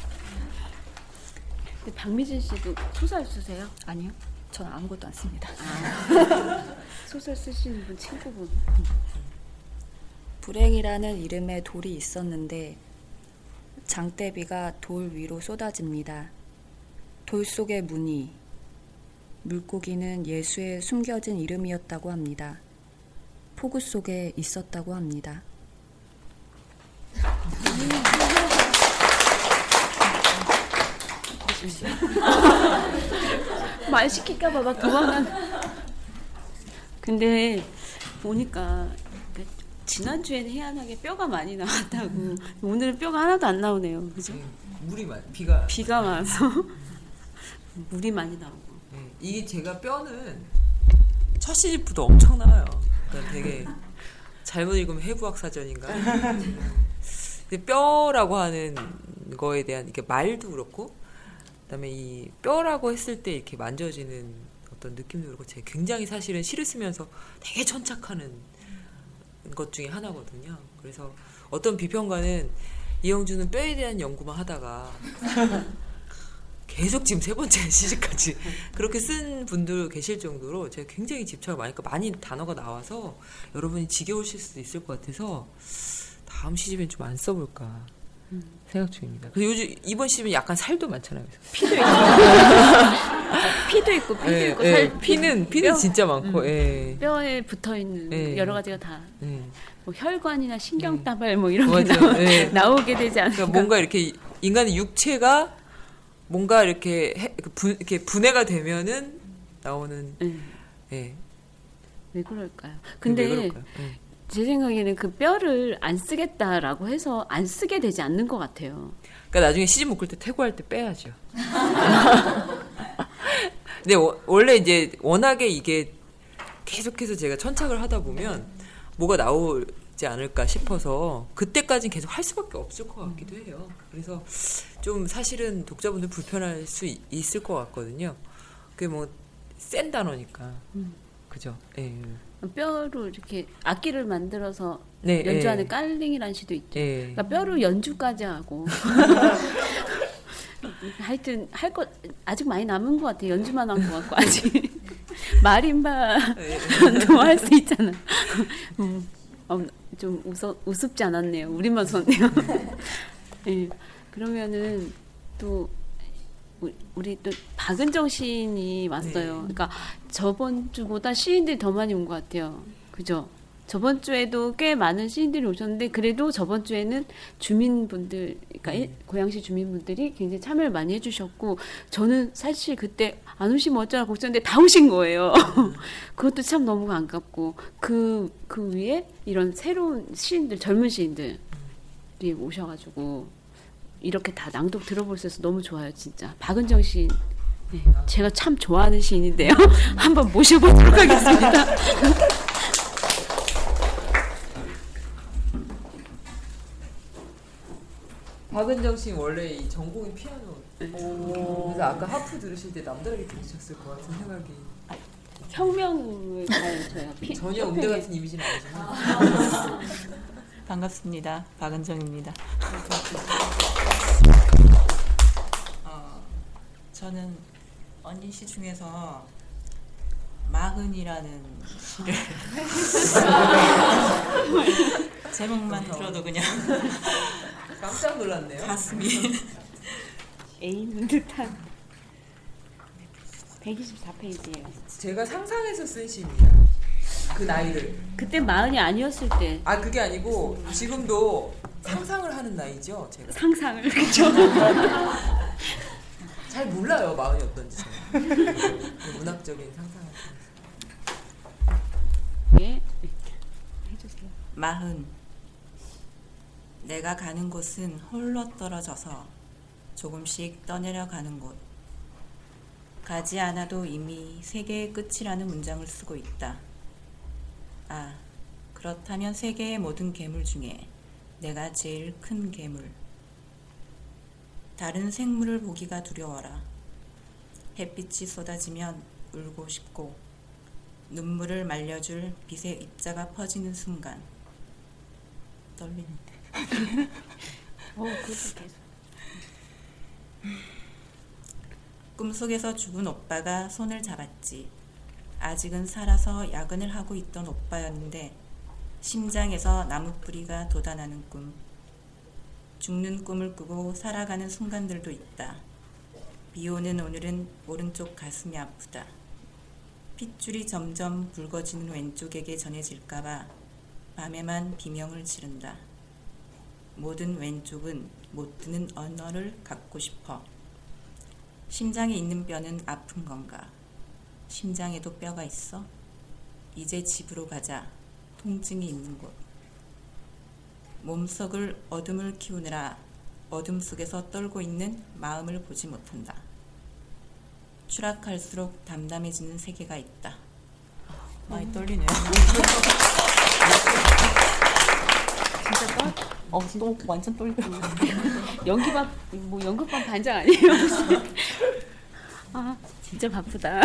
박미진 씨도 소설 쓰세요? 아니요. 저는 아무것도 안 씁니다. [laughs] 소설 쓰시는 분 친구분 불행이라는 이름의 돌이 있었는데 장대비가 돌 위로 쏟아집니다. 돌 속의 무늬 물고기는 예수의 숨겨진 이름이었다고 합니다. 폭우 속에 있었다고 합니다. [laughs] [laughs] 말 시킬까봐 막 도망간. 근데 보니까 그 지난주에는 희한하게 뼈가 많이 나왔다고 오늘은 뼈가 하나도 안 나오네요. 그죠? 네, 물이 많, 비가 비가 많아서 물이 많이 나오고. 네, 이게 제가 뼈는 첫 시집부터 엄청 나와요. 그러니까 되게 잘못 읽으면 해부학 사전인가. [laughs] 근데 뼈라고 하는 거에 대한 이게 말도 그렇고, 그다음에 이 뼈라고 했을 때 이렇게 만져지는 어떤 느낌도 그렇고, 제가 굉장히 사실은 시를 쓰면서 되게 천착하는 것 중에 하나거든요. 그래서 어떤 비평가는 이영주는 뼈에 대한 연구만 하다가 계속 지금 세 번째 [laughs] 시집까지 그렇게 쓴 분들 계실 정도로 제가 굉장히 집착을 많이 했고 많이 단어가 나와서 여러분이 지겨우실 수도 있을 것 같아서 다음 시집엔 좀 안 써볼까 생각 중입니다. 그래서 요즘 이번 시집은 약간 살도 많잖아요. 그래서 피도 있고 [laughs] 피도 있고 피도 예, 있고 예, 살 피는 피는 뼈. 진짜 많고 음. 예. 뼈에 붙어 있는 예. 여러 가지가 다. 예. 뭐 혈관이나 신경다발 뭐 이런 게 맞아요. 나오, 예. [laughs] 나오 게 되지 않을까. 그러니까 뭔가 이렇게 인간의 육체가 뭔가 이렇게 해- 그 분, 이렇게 분해가 되면은 나오는 예. 예. 왜 그럴까요? 왜 근데 그럴까요? 예. 제 생각에는 그 뼈를 안 쓰겠다라고 해서 안 쓰게 되지 않는 것 같아요. 그러니까 나중에 시집 묶을 때 퇴고할 때 빼야죠. [laughs] 근데 워- 원래 이제 워낙에 이게 계속해서 제가 천착을 하다 보면 뭐가 나오지 않을까 싶어서 그때까지는 계속 할 수밖에 없을 것 같기도 해요. 그래서 좀 사실은 독자분들 불편할 수 있- 있을 것 같거든요. 그게 뭐 센 단어니까. 음. 그죠? 예. 뼈로 이렇게 악기를 만들어서 네, 연주하는 예. 깔링이라는 시도 있죠. 예. 그러니까 뼈로 연주까지 하고. [laughs] 하여튼 할 것 아직 많이 남은 것 같아요. 연주만 한 것 같고 아직 [laughs] 마림바도 할 수 있잖아. 음, 어, 좀 웃어, 우습지 않았네요. 우리만 웃었네요. [laughs] 예. 그러면은 또 우리- 또 박은정 시인이 왔어요. 그러니까 저번 주보다 시인들이 더 많이 온 것 같아요. 그죠? 저번 주에도 꽤 많은 시인들이 오셨는데 그래도 저번 주에는 주민분들, 그러니까 일- 고양시 주민분들이 굉장히 참여를 많이 해주셨고 저는 사실 그때 안 오시면 어쩌나 걱정했는데 다 오신 거예요. [laughs] 그것도 참 너무 반갑고 그, 그 위에 이런 새로운 시인들, 젊은 시인들이 오셔가지고 이렇게 다 낭독 들어볼 수 있어서 너무 좋아요, 진짜. 박은정 시인. 네, 제가 참 좋아하는 시인인데요. [laughs] 한번 모셔보도록 하겠습니다. [laughs] 박은정 씨는 원래 이 전공이 피아노. 그래서 아까 하프 들으실 때 남다르게 들으셨을 것 같은 생각이. 혁명을 가르쳐요. 피- 전혀 음대. 같은 이미지는 아니지만. [laughs] 반갑습니다. 박은정입니다. 어, 저는 언니 씨 중에서 마흔이라는 시를 [laughs] 제목만 들어도 그냥 [laughs] 깜짝 놀랐네요. 가슴이 애인 듯한 124페이지예요. 제가 상상해서 쓴 시입니다. 그 나이를. 그때 마흔이 아니었을 때 아 그게 아니고 지금도 상상을 하는 나이죠. 제가. 상상을 그죠? [laughs] 잘 몰라요 마흔이 어떤지. 저는. 문학적인 상상을. 예. 해주세요. 마흔 내가 가는 곳은 홀로 떨어져서 조금씩 떠내려 가는 곳 가지 않아도 이미 세계의 끝이라는 문장을 쓰고 있다. 아, 그렇다면 세계의 모든 괴물 중에 내가 제일 큰 괴물. 다른 생물을 보기가 두려워라. 햇빛이 쏟아지면 울고 싶고 눈물을 말려줄 빛의 입자가 퍼지는 순간 떨리는데. [laughs] 어, 그것도 계속. 꿈속에서 죽은 오빠가 손을 잡았지. 아직은 살아서 야근을 하고 있던 오빠였는데 심장에서 나무뿌리가 돋아나는 꿈. 죽는 꿈을 꾸고 살아가는 순간들도 있다. 비 오는 오늘은 오른쪽 가슴이 아프다. 핏줄이 점점 붉어지는 왼쪽에게 전해질까봐 밤에만 비명을 지른다. 모든 왼쪽은 못 듣는 언어를 갖고 싶어. 심장에 있는 뼈는 아픈 건가? 심장에도 뼈가 있어? 이제 집으로 가자. 통증이 있는 곳. 몸속을 어둠을 키우느라 어둠 속에서 떨고 있는 마음을 보지 못한다. 추락할수록 담담해지는 세계가 있다. 많이 떨리네요. 진짜 떨? 어, 또 완전 떨려. [laughs] 연기반 뭐 연극반 반장 아니에요? [laughs] 아 진짜 바쁘다. [laughs]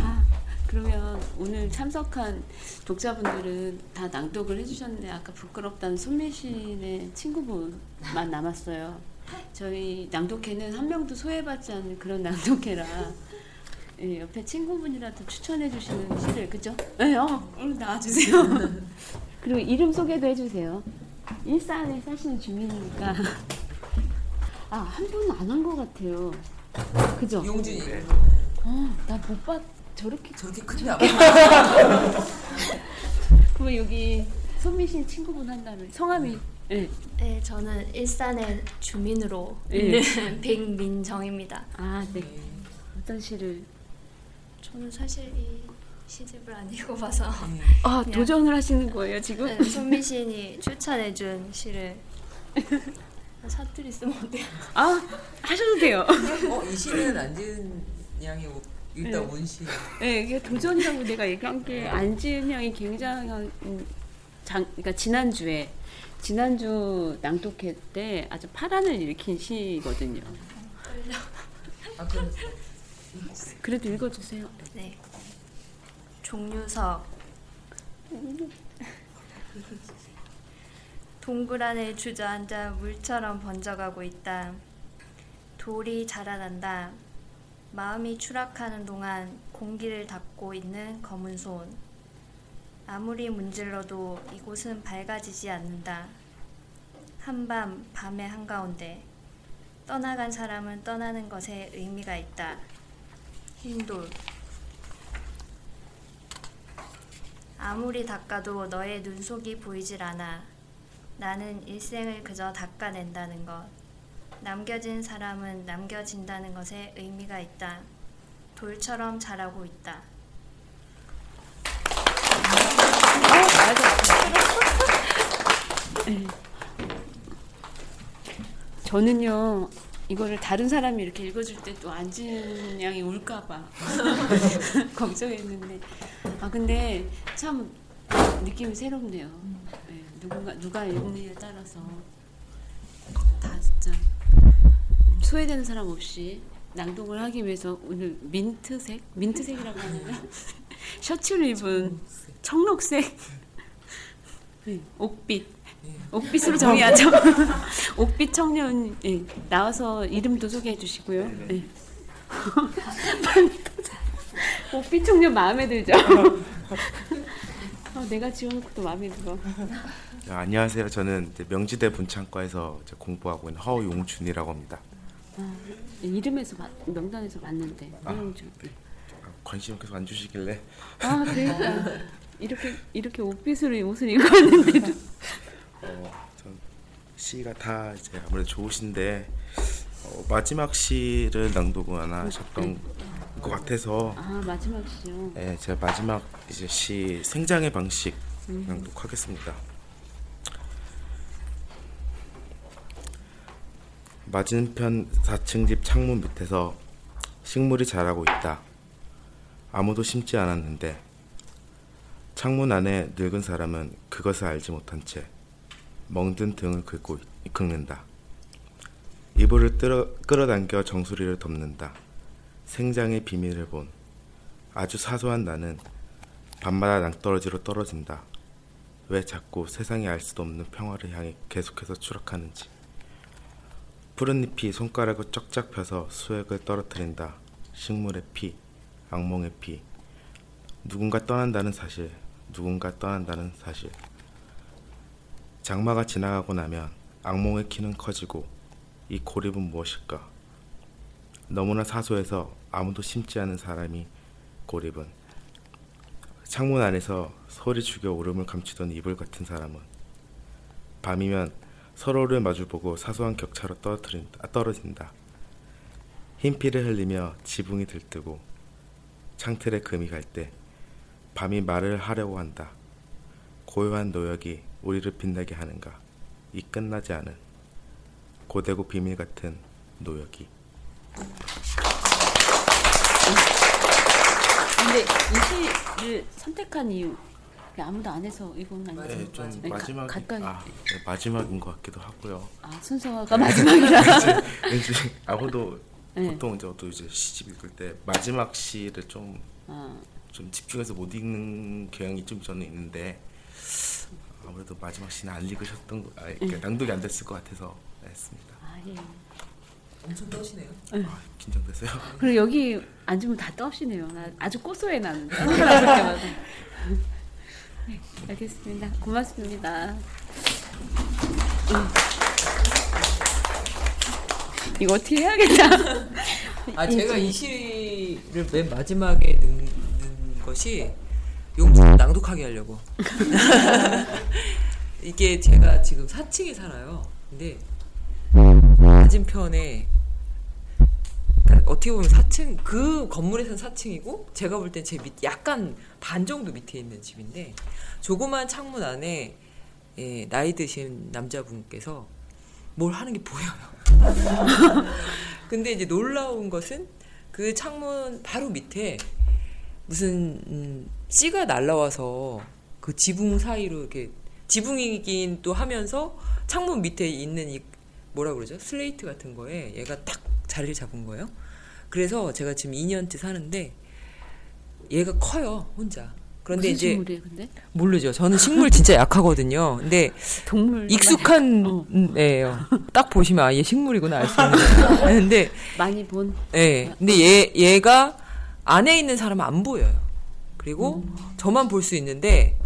아 그러면 오늘 참석한 독자분들은 다 낭독을 해주셨는데 아까 부끄럽다는 손미신의 친구분만 남았어요. 저희 낭독회는 한 명도 소외받지 않는 그런 낭독회라 예, 옆에 친구분이라도 추천해 주시는 시를 그죠? 네, 어, 얼른 나와주세요. [laughs] 그리고 이름 소개도 해주세요. 일산에 사시는 주민이니까. 아, 한 분은 안 한 것 같아요. 그죠? 용준이. 어, 나 못 봤, 저렇게. 저렇게 큰데 안 [laughs] 그러면 여기 손미신 친구분 한다면 성함이, 예. 네, 저는 일산의 주민으로 예. 있는 [laughs] 백민정입니다. 아, 네. 어떤 시를? 저는 사실 이 시집을 안 읽어봐서 아, 그냥- 도전을 하시는 거예요, 지금? 네, 손미신이 [laughs] 추천해준 시를 사투리 쓰면 어때요? 아, 하셔도 돼요. 어, 이 시는 안지은 양이 일단 네. 원시. 네, 이게 도전이라고 내가 얘기한 게 안지은 양이 굉장한 음, 장, 그러니까 지난주에 지난주 낭독회 때 아주 파란을 일으킨 시거든요. 아, 그래도 읽어주세요. 네. 종유석 동굴 안에 주저앉아 물처럼 번져가고 있다. 돌이 자라난다. 마음이 추락하는 동안 공기를 닦고 있는 검은 손. 아무리 문질러도 이곳은 밝아지지 않는다. 한밤 밤의 한가운데 떠나간 사람은 떠나는 것에 의미가 있다. 흰돌 아무리 닦아도 너의 눈속이 보이질 않아. 나는 일생을 그저 닦아낸다는 것. 남겨진 사람은 남겨진다는 것에 의미가 있다. 돌처럼 자라고 있다. 네. 저는요 이거를 다른 사람이 이렇게 읽어줄 때 또 안지은 양이 울까봐 [laughs] 걱정했는데 아 근데 참 느낌이 새롭네요. 네, 누군가 누가 읽느냐에 따라서 다 진짜 소외되는 사람 없이 낭독을 하기 위해서 오늘 민트색 민트색이라고 하나요? [laughs] 셔츠를 입은 청록색 네, 옥빛 옥빛으로 정의하죠. [laughs] 옥빛 청년 예, 나와서 이름도 소개해 주시고요. 예. [laughs] 옥빛 청년 마음에 들죠. 아, 내가 지어놓고 또 마음에 들어. 네, 안녕하세요. 저는 명지대 분창과에서 공부하고 있는 허용준이라고 합니다. 아, 이름에서 봤- 명단에서 봤는데 아. 허용준. 관심 계속 안 주시길래 아 그러니까 [laughs] 이렇게 이렇게 옥빛으로 옷을 입고 왔는데도 어, 전 시가 다 이제 아무래도 좋으신데 어, 마지막 시를 낭독을 안 하셨던 것 같아서 아 마지막 시요. 네, 제가 마지막 이제 시 생장의 방식 음. 낭독하겠습니다. 맞은편 4층 집 창문 밑에서 식물이 자라고 있다. 아무도 심지 않았는데 창문 안에 늙은 사람은 그것을 알지 못한 채 멍든 등을 긁고 긁는다. 이불을 끌어, 끌어당겨 정수리를 덮는다. 생장의 비밀을 본 아주 사소한 나는 밤마다 낭떠러지로 떨어진다. 왜 자꾸 세상에 알 수도 없는 평화를 향해 계속해서 추락하는지. 푸른 잎이 손가락을 쩍쩍 펴서 수액을 떨어뜨린다. 식물의 피, 악몽의 피. 누군가 떠난다는 사실, 누군가 떠난다는 사실. 장마가 지나가고 나면 악몽의 키는 커지고 이 고립은 무엇일까? 너무나 사소해서 아무도 심지 않은 사람이 고립은 창문 안에서 소리 죽여 울음을 감추던 이불 같은 사람은 밤이면 서로를 마주보고 사소한 격차로 아, 떨어진다. 흰 피를 흘리며 지붕이 들뜨고 창틀에 금이 갈 때 밤이 말을 하려고 한다. 고요한 노역이 우리를 빛나게 하는가? 이 끝나지 않은 고되고 비밀 같은 노역이. 근데 이 시를 선택한 이유 아무도 안 해서 이건 아니죠. 네, 좀 네, 가- 마지막 가까이. 아, 네, 마지막인 것 같기도 하고요. 아, 순서가 마지막이라. [laughs] 왠지, 아무도 네. 보통 저도 이제 시집 읽을 때 마지막 시를 좀좀 아. 집중해서 못 읽는 경향이 좀 저는 있는데 아무래도 마지막 시는 안 읽으셨던 거, 아, 그러니까 네. 낭독이 안 됐을 것 같아서 했습니다. 아, 예. 엄청 떠시네요. 네. 아, 긴장돼서요. 그리고 여기 앉으면 다 떠시네요. 나 아주 고소해 나는. [laughs] 네, 알겠습니다. 고맙습니다. 음. 이거 어떻게 해야겠다. [laughs] 아 제가 이 시를 맨 마지막에 넣는, 것이 용준 낭독하게 하려고. [laughs] 이게 제가 지금 4층에 살아요. 근데 [laughs] 맞은편에 어떻게 보면 4층 그 건물에서는 4층이고 제가 볼 땐 제 밑 약간 반 정도 밑에 있는 집인데 조그만 창문 안에 예, 나이 드신 남자분께서 뭘 하는 게 보여요. [laughs] 근데 이제 놀라운 것은 그 창문 바로 밑에 무슨 음, 씨가 날라와서 그 지붕 사이로 이렇게 지붕이긴 또 하면서 창문 밑에 있는 이 뭐라 그러죠 슬레이트 같은 거에 얘가 딱 자리를 잡은 거예요. 그래서 제가 지금 2년째 사는데 얘가 커요 혼자. 그런데 이제 식물이에요, 근데? 모르죠. 저는 식물 진짜 약하거든요. 근데 [laughs] 동물 익숙한 어. 음, 애예요. 딱 보시면 아얘 식물이구나 알 수 있는. [laughs] 근데 많이 본. 예. 근데 얘 얘가 안에 있는 사람은 안 보여요. 그리고 저만 볼 수 있는데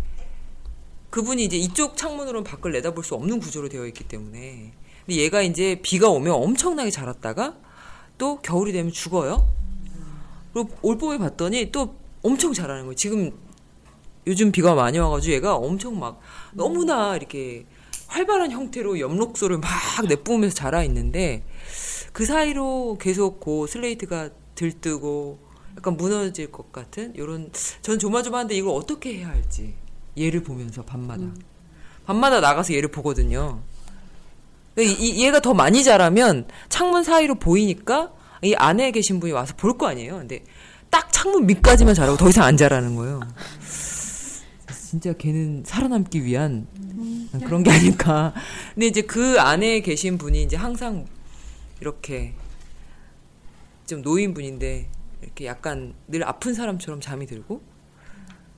그분이 이제 이쪽 창문으로는 밖을 내다볼 수 없는 구조로 되어 있기 때문에 근데 얘가 이제 비가 오면 엄청나게 자랐다가 또 겨울이 되면 죽어요. 그리고 올 봄에 봤더니 또 엄청 자라는 거예요. 지금 요즘 비가 많이 와가지고 얘가 엄청 막 너무나 이렇게 활발한 형태로 엽록소를 막 내뿜으면서 자라 있는데 그 사이로 계속 그 슬레이트가 들뜨고 약간 무너질 것 같은 이런 전 조마조마한데 이걸 어떻게 해야 할지 얘를 보면서 밤마다 밤마다 나가서 얘를 보거든요. 이, 이- 얘가 더 많이 자라면 창문 사이로 보이니까 이 안에 계신 분이 와서 볼 거 아니에요. 근데 딱 창문 밑까지만 자라고 더 이상 안 자라는 거예요. 진짜 걔는 살아남기 위한 그런 게 아닐까. 근데 이제 그 안에 계신 분이 이제 항상 이렇게 좀 노인분인데 이렇게 약간 늘 아픈 사람처럼 잠이 들고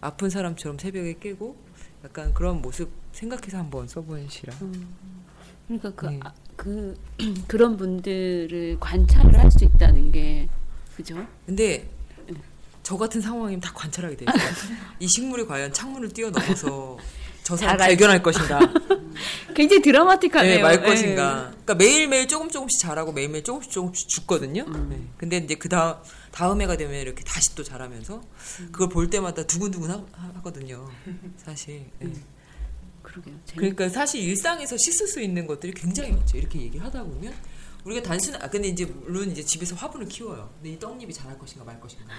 아픈 사람처럼 새벽에 깨고 약간 그런 모습 생각해서 한번 써본 시라. 그러니까 그, 네. 아, 그 [clears throat] 그런 분들을 관찰을 할 수 있다는 게 그죠? 근데 저 같은 상황이면 다 관찰하게 돼요. 이 식물이 과연 창문을 뛰어넘어서 저 사람. 발견할 것인가? [laughs] 굉장히 드라마틱하네요. 네, 말 네. 것인가. 그러니까 매일매일 조금 조금씩 자라고 매일매일 조금씩 조금씩 죽거든요. 음. 네. 근데 이제 그 다음 다음 해가 되면 이렇게 다시 또 자라면서 그걸 볼 때마다 두근두근 하, 하거든요. 사실. 네. 그러게요. 그러니까 사실 일상에서 씻을 수 있는 것들이 굉장히 많죠. 이렇게 얘기를 하다 보면 우리가 단순 아 근데 이제 물론 이제 집에서 화분을 키워요. 근데 이 떡잎이 자랄 것인가 말 것인가.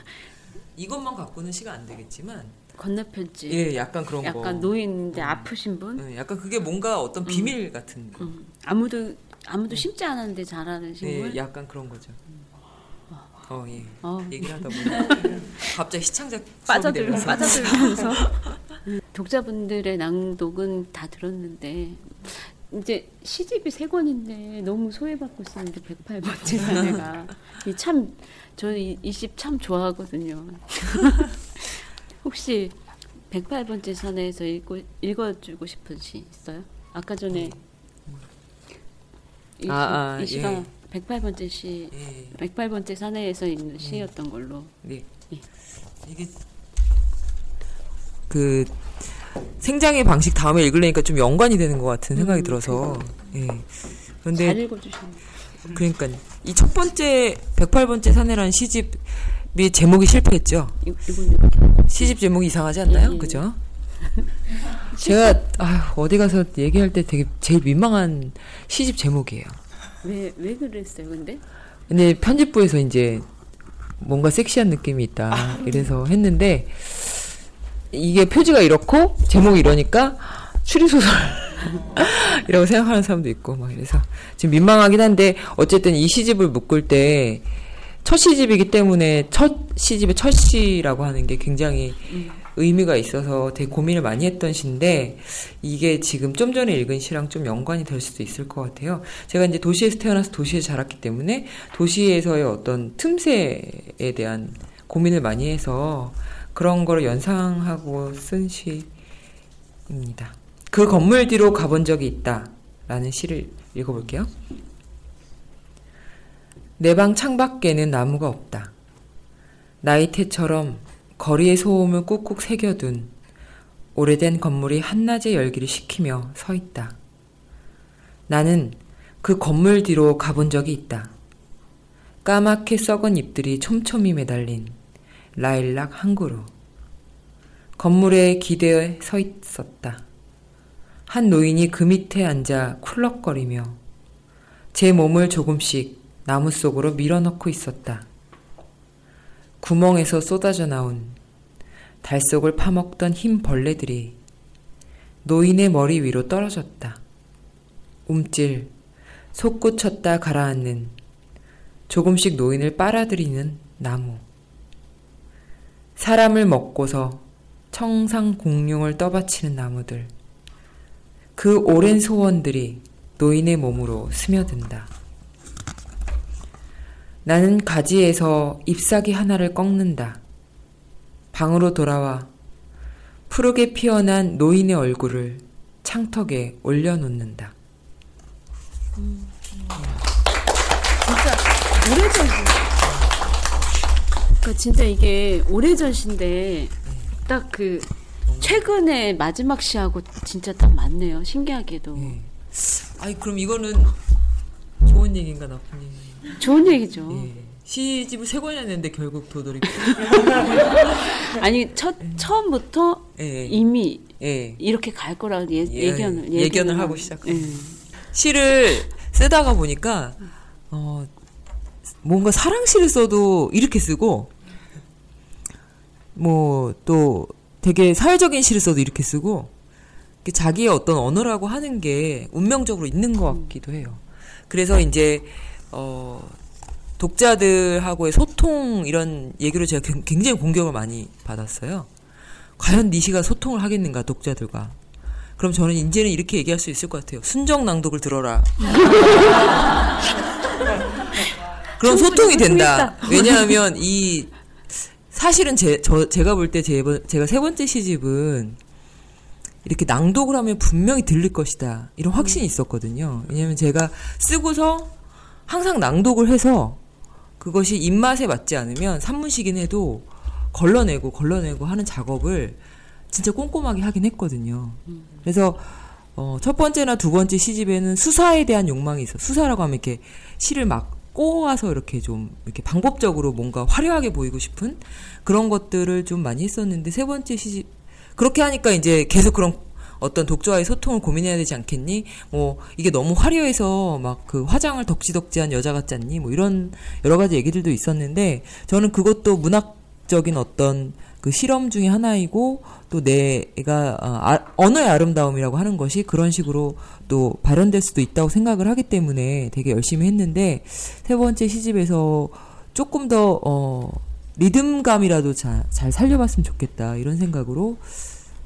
이것만 갖고는 시가 안 되겠지만 건너편집. 예, 약간 그런 거. 약간 노인인데 아프신 분. 네, 약간 그게 뭔가 어떤 비밀 같은 거. 음. 아무도 아무도 심지 않았는데 자라는 식물. 네, 약간 그런 거죠. 어, 예. 어. 얘기를 하다 보니 [laughs] 갑자기 시청자 빠져들. 빠져들면서 음, [laughs] 독자분들의 낭독은 다 들었는데 이제 시집이 세 권인데 너무 소외받고 있었는데 108번째 사내가 [laughs] 이참 저는 이시참 좋아하거든요. [laughs] 혹시 108번째 사내에서 읽고, 읽어주고 싶은 시 있어요? 아까 전에 이, 시- 아, 아, 이 시가 예. 108번째 시, 108번째 사내에서 있는 시였던 걸로. 네. 예. 이게 그 생장의 방식 다음에 읽으려니까 좀 연관이 되는 것 같은 생각이 음, 들어서 예. 잘 그런데 읽어주시는. 그러니까 이 첫 번째 108번째 사내라는 시집이 제목이 실패했죠. 시집 제목이 이상하지 않나요? 예, 예. 그죠? [laughs] 제가 아, 어디 가서 얘기할 때 되게 제일 민망한 시집 제목이에요. 왜, 왜 그랬어요, 근데? 근데 편집부에서 이제 뭔가 섹시한 느낌이 있다 이래서 했는데 이게 표지가 이렇고 제목이 이러니까 추리소설 [laughs] 이라고 생각하는 사람도 있고 막 이래서 지금 민망하긴 한데 어쨌든 이 시집을 묶을 때 첫 시집이기 때문에 첫 시집의 첫 시라고 하는 게 굉장히 의미가 있어서 되게 고민을 많이 했던 시인데 이게 지금 좀 전에 읽은 시랑 좀 연관이 될 수도 있을 것 같아요. 제가 이제 도시에서 태어나서 도시에 자랐기 때문에 도시에서의 어떤 틈새에 대한 고민을 많이 해서 그런 거를 연상하고 쓴 시입니다. 그 건물 뒤로 가본 적이 있다. 라는 시를 읽어볼게요. 내 방 창밖에는 나무가 없다. 나이테처럼 거리의 소음을 꾹꾹 새겨둔 오래된 건물이 한낮의 열기를 식히며 서 있다. 나는 그 건물 뒤로 가본 적이 있다. 까맣게 썩은 잎들이 촘촘히 매달린 라일락 한 그루. 건물에 기대어 서 있었다. 한 노인이 그 밑에 앉아 쿨럭거리며 제 몸을 조금씩 나무 속으로 밀어넣고 있었다. 구멍에서 쏟아져 나온 달 속을 파먹던 흰 벌레들이 노인의 머리 위로 떨어졌다. 움찔, 솟구쳤다 가라앉는 조금씩 노인을 빨아들이는 나무. 사람을 먹고서 청상 공룡을 떠받치는 나무들. 그 오랜 소원들이 노인의 몸으로 스며든다. 나는 가지에서 잎사귀 하나를 꺾는다. 방으로 돌아와 푸르게 피어난 노인의 얼굴을 창턱에 올려놓는다. 진짜 오래전 시. 그러니까 진짜 이게 오래전 시인데 딱 그 최근에 마지막 시하고 진짜 딱 맞네요. 신기하게도. 아이 그럼 이거는 좋은 얘기인가 나쁜 얘기? 좋은 얘기죠. 시집을 세 권이나 냈는데 결국 도돌이. [laughs] 아니 첫 처음부터 예. 이미 예. 이렇게 갈 거라고 예, 예, 예견을 예견을 하고 시작한. 시를 쓰다가 보니까 어 뭔가 사랑시를 써도 이렇게 쓰고 뭐 또 되게 사회적인 시를 써도 이렇게 쓰고 자기의 어떤 언어라고 하는 게 운명적으로 있는 것 같기도 해요. 그래서 이제 어 독자들하고의 소통 이런 얘기로 제가 굉- 굉장히 공격을 많이 받았어요. 과연 니시가 소통을 하겠는가 독자들과. 그럼 저는 이제는 이렇게 얘기할 수 있을 것 같아요. 순정 낭독을 들어라. [laughs] 그럼 소통이 된다. 왜냐하면 이 사실은 제, 저, 제가 볼때 제가 세 번째 시집은 이렇게 낭독을 하면 분명히 들릴 것이다. 이런 확신이 있었거든요. 왜냐하면 제가 쓰고서 항상 낭독을 해서 그것이 입맛에 맞지 않으면 산문시긴 해도 걸러내고 걸러내고 하는 작업을 진짜 꼼꼼하게 하긴 했거든요. 그래서 어, 첫 번째나 두 번째 시집에는 수사에 대한 욕망이 있어. 수사라고 하면 이렇게 시를 막 꼬아서 이렇게 좀 이렇게 방법적으로 뭔가 화려하게 보이고 싶은 그런 것들을 좀 많이 했었는데 세 번째 시집 그렇게 하니까 이제 계속 그런 어떤 독자와의 소통을 고민해야 되지 않겠니? 뭐 이게 너무 화려해서 막 그 화장을 덕지덕지한 여자 같지 않니? 뭐 이런 여러 가지 얘기들도 있었는데 저는 그것도 문학적인 어떤 그 실험 중에 하나이고 또 내가 아, 언어의 아름다움이라고 하는 것이 그런 식으로 또 발현될 수도 있다고 생각을 하기 때문에 되게 열심히 했는데 세 번째 시집에서 조금 더 어, 리듬감이라도 자, 잘 살려봤으면 좋겠다 이런 생각으로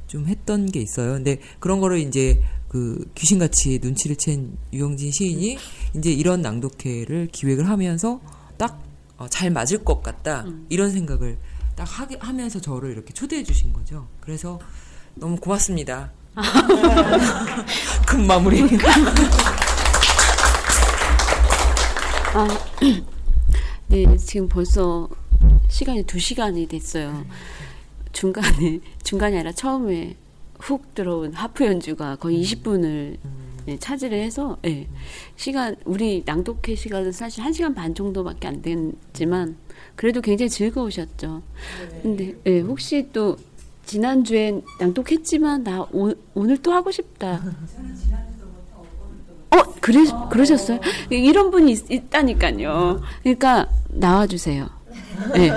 좀 했던 게 있어요. 근데 그런 거를 이제 그 귀신같이 눈치를 챈 유영진 시인이 이제 이런 낭독회를 기획을 하면서 딱 잘 맞을 것 같다 이런 생각을 딱 하게 하면서 저를 이렇게 초대해 주신 거죠. 그래서 너무 고맙습니다. [laughs] 큰 마무리. 아, [clears throat] 네, 지금 벌써 시간이 두 시간이 됐어요. 중간에, 중간이 아니라 처음에 훅 들어온 하프 연주가 거의 20분을 네, 차지를 해서, 네, 시간, 우리 낭독회 시간은 사실 1시간 반 정도밖에 안 됐지만, 그래도 굉장히 즐거우셨죠. 근데, 네, 혹시 또, 지난주에 낭독했지만, 나 오, 오늘 또 하고 싶다. 어, 그래, 그러셨어요? 이런 분이 있, 있다니까요. 그러니까, 나와주세요. 네.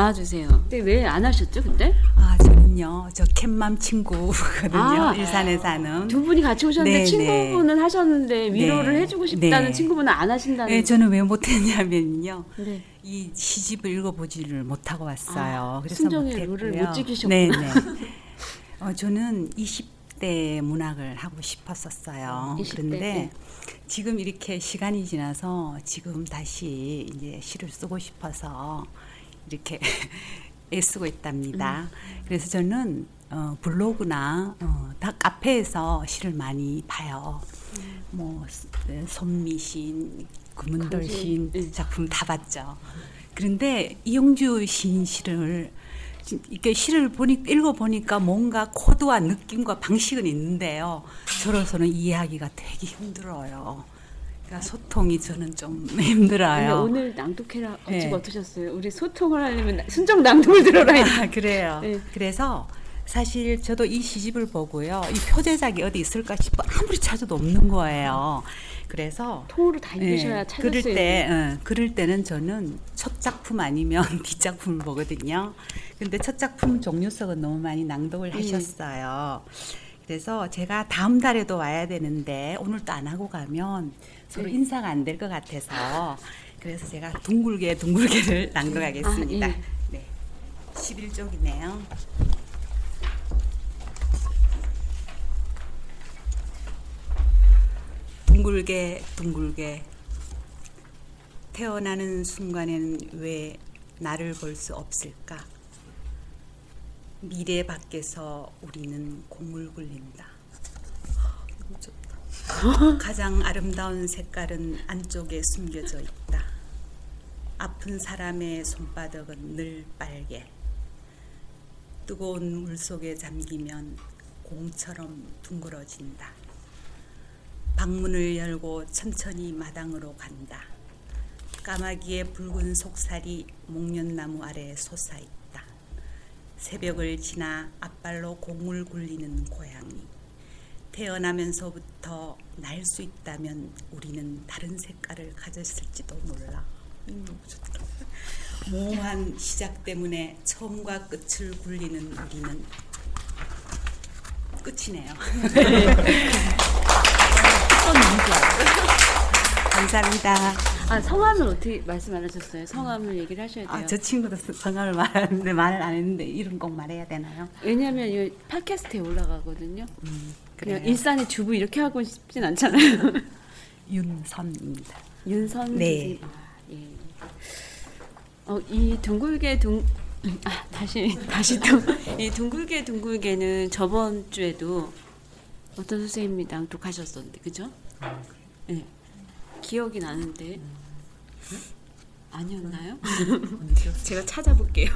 나와주세요. 근데 왜 안 하셨죠, 그때? 아, 저는요, 저 캣맘 친구거든요. 아, 일산에 사는. 두 분이 같이 오셨는데 네, 친구분은 하셨는데 위로를 네. 해주고 싶다는 네. 친구분은 안 하신다는. 네, 저는 왜 못했냐면요. 네. 이 시집을 읽어보지를 못하고 왔어요. 아, 그래서 순정의. 룰을 못 지키셨구나. 네, 네. [laughs] 어, 저는 20대 문학을 하고 싶었었어요. 20대, 그런데 네. 지금 이렇게 시간이 지나서 지금 다시 이제 시를 쓰고 싶어서 이렇게 [laughs] 애쓰고 있답니다. 음. 그래서 저는 어, 블로그나 어, 다 카페에서 시를 많이 봐요. 음. 뭐 스- 에, 손미신, 금은돌 강신, 시인 네. 작품 다 봤죠. 그런데 이용주 시인 시를 지- 이렇게 시를 보니 읽어 보니까 뭔가 코드와 느낌과 방식은 있는데요. 저로서는 이해하기가 되게 힘들어요. 그러니까 소통이 저는 좀 [laughs] 힘들어요. 오늘 낭독회라 어찌 네. 어떠셨어요? 우리 소통을 하려면 순정 낭독을 들어라. 아, 그래요. 네. 그래서 사실 저도 이 시집을 보고요. 이 표제작이 어디 있을까 싶어 아무리 찾아도 없는 거예요. 그래서 통으로 다 읽으셔야 찾을 그럴 수 때. 어, 그럴 때는 저는 첫 작품 아니면 [laughs] 뒷 작품을 보거든요. 근데 첫 작품 종류석은 너무 많이 낭독을 음. 하셨어요. 그래서 제가 다음 달에도 와야 되는데 오늘 또안 하고 가면 서로 네. 인사가 안 될 것 같아서 그래서 제가 둥글게 둥글게를 [laughs] 낭독하겠습니다. 아, 예. 네. 11쪽이네요. 둥글게 둥글게 태어나는 순간에는 왜 나를 볼 수 없을까? 미래 밖에서 우리는 공을 굴린다. 좋다. [laughs] 가장 아름다운 색깔은 안쪽에 숨겨져 있다. 아픈 사람의 손바닥은 늘 빨개. 뜨거운 물 속에 잠기면 공처럼 둥그러진다. 방문을 열고 천천히 마당으로 간다. 까마귀의 붉은 속살이 목련나무 아래 솟아있다. 새벽을 지나 앞발로 공을 굴리는 고양이. 태어나면서부터 날 수 있다면 우리는 다른 색깔을 가졌을지도 몰라. 음, 너무 좋다. 모호한 시작 때문에 처음과 끝을 굴리는 우리는 끝이네요. [laughs] 감사합니다. 아 성함을 어떻게 말씀 안 하셨어요? 성함을 얘기를 하셔야 돼요. 아, 저 친구도 성함을 말하는데 말을 안 했는데 이름 꼭 말해야 되나요? 왜냐하면 이 팟캐스트에 올라가거든요. 음, 그냥 그래요? 일산의 주부 이렇게 하고 싶진 않잖아요. [laughs] 윤선입니다. 윤선 네. 아, 예. 어, 이 둥글게 둥 아, 다시 [laughs] 다시 또이 둥글게 둥글게는 저번 주에도 어떤 선생님이 낭독하셨었는데 그죠? 네. 기억이 나는데 아니었나요? [laughs] 제가 찾아볼게요.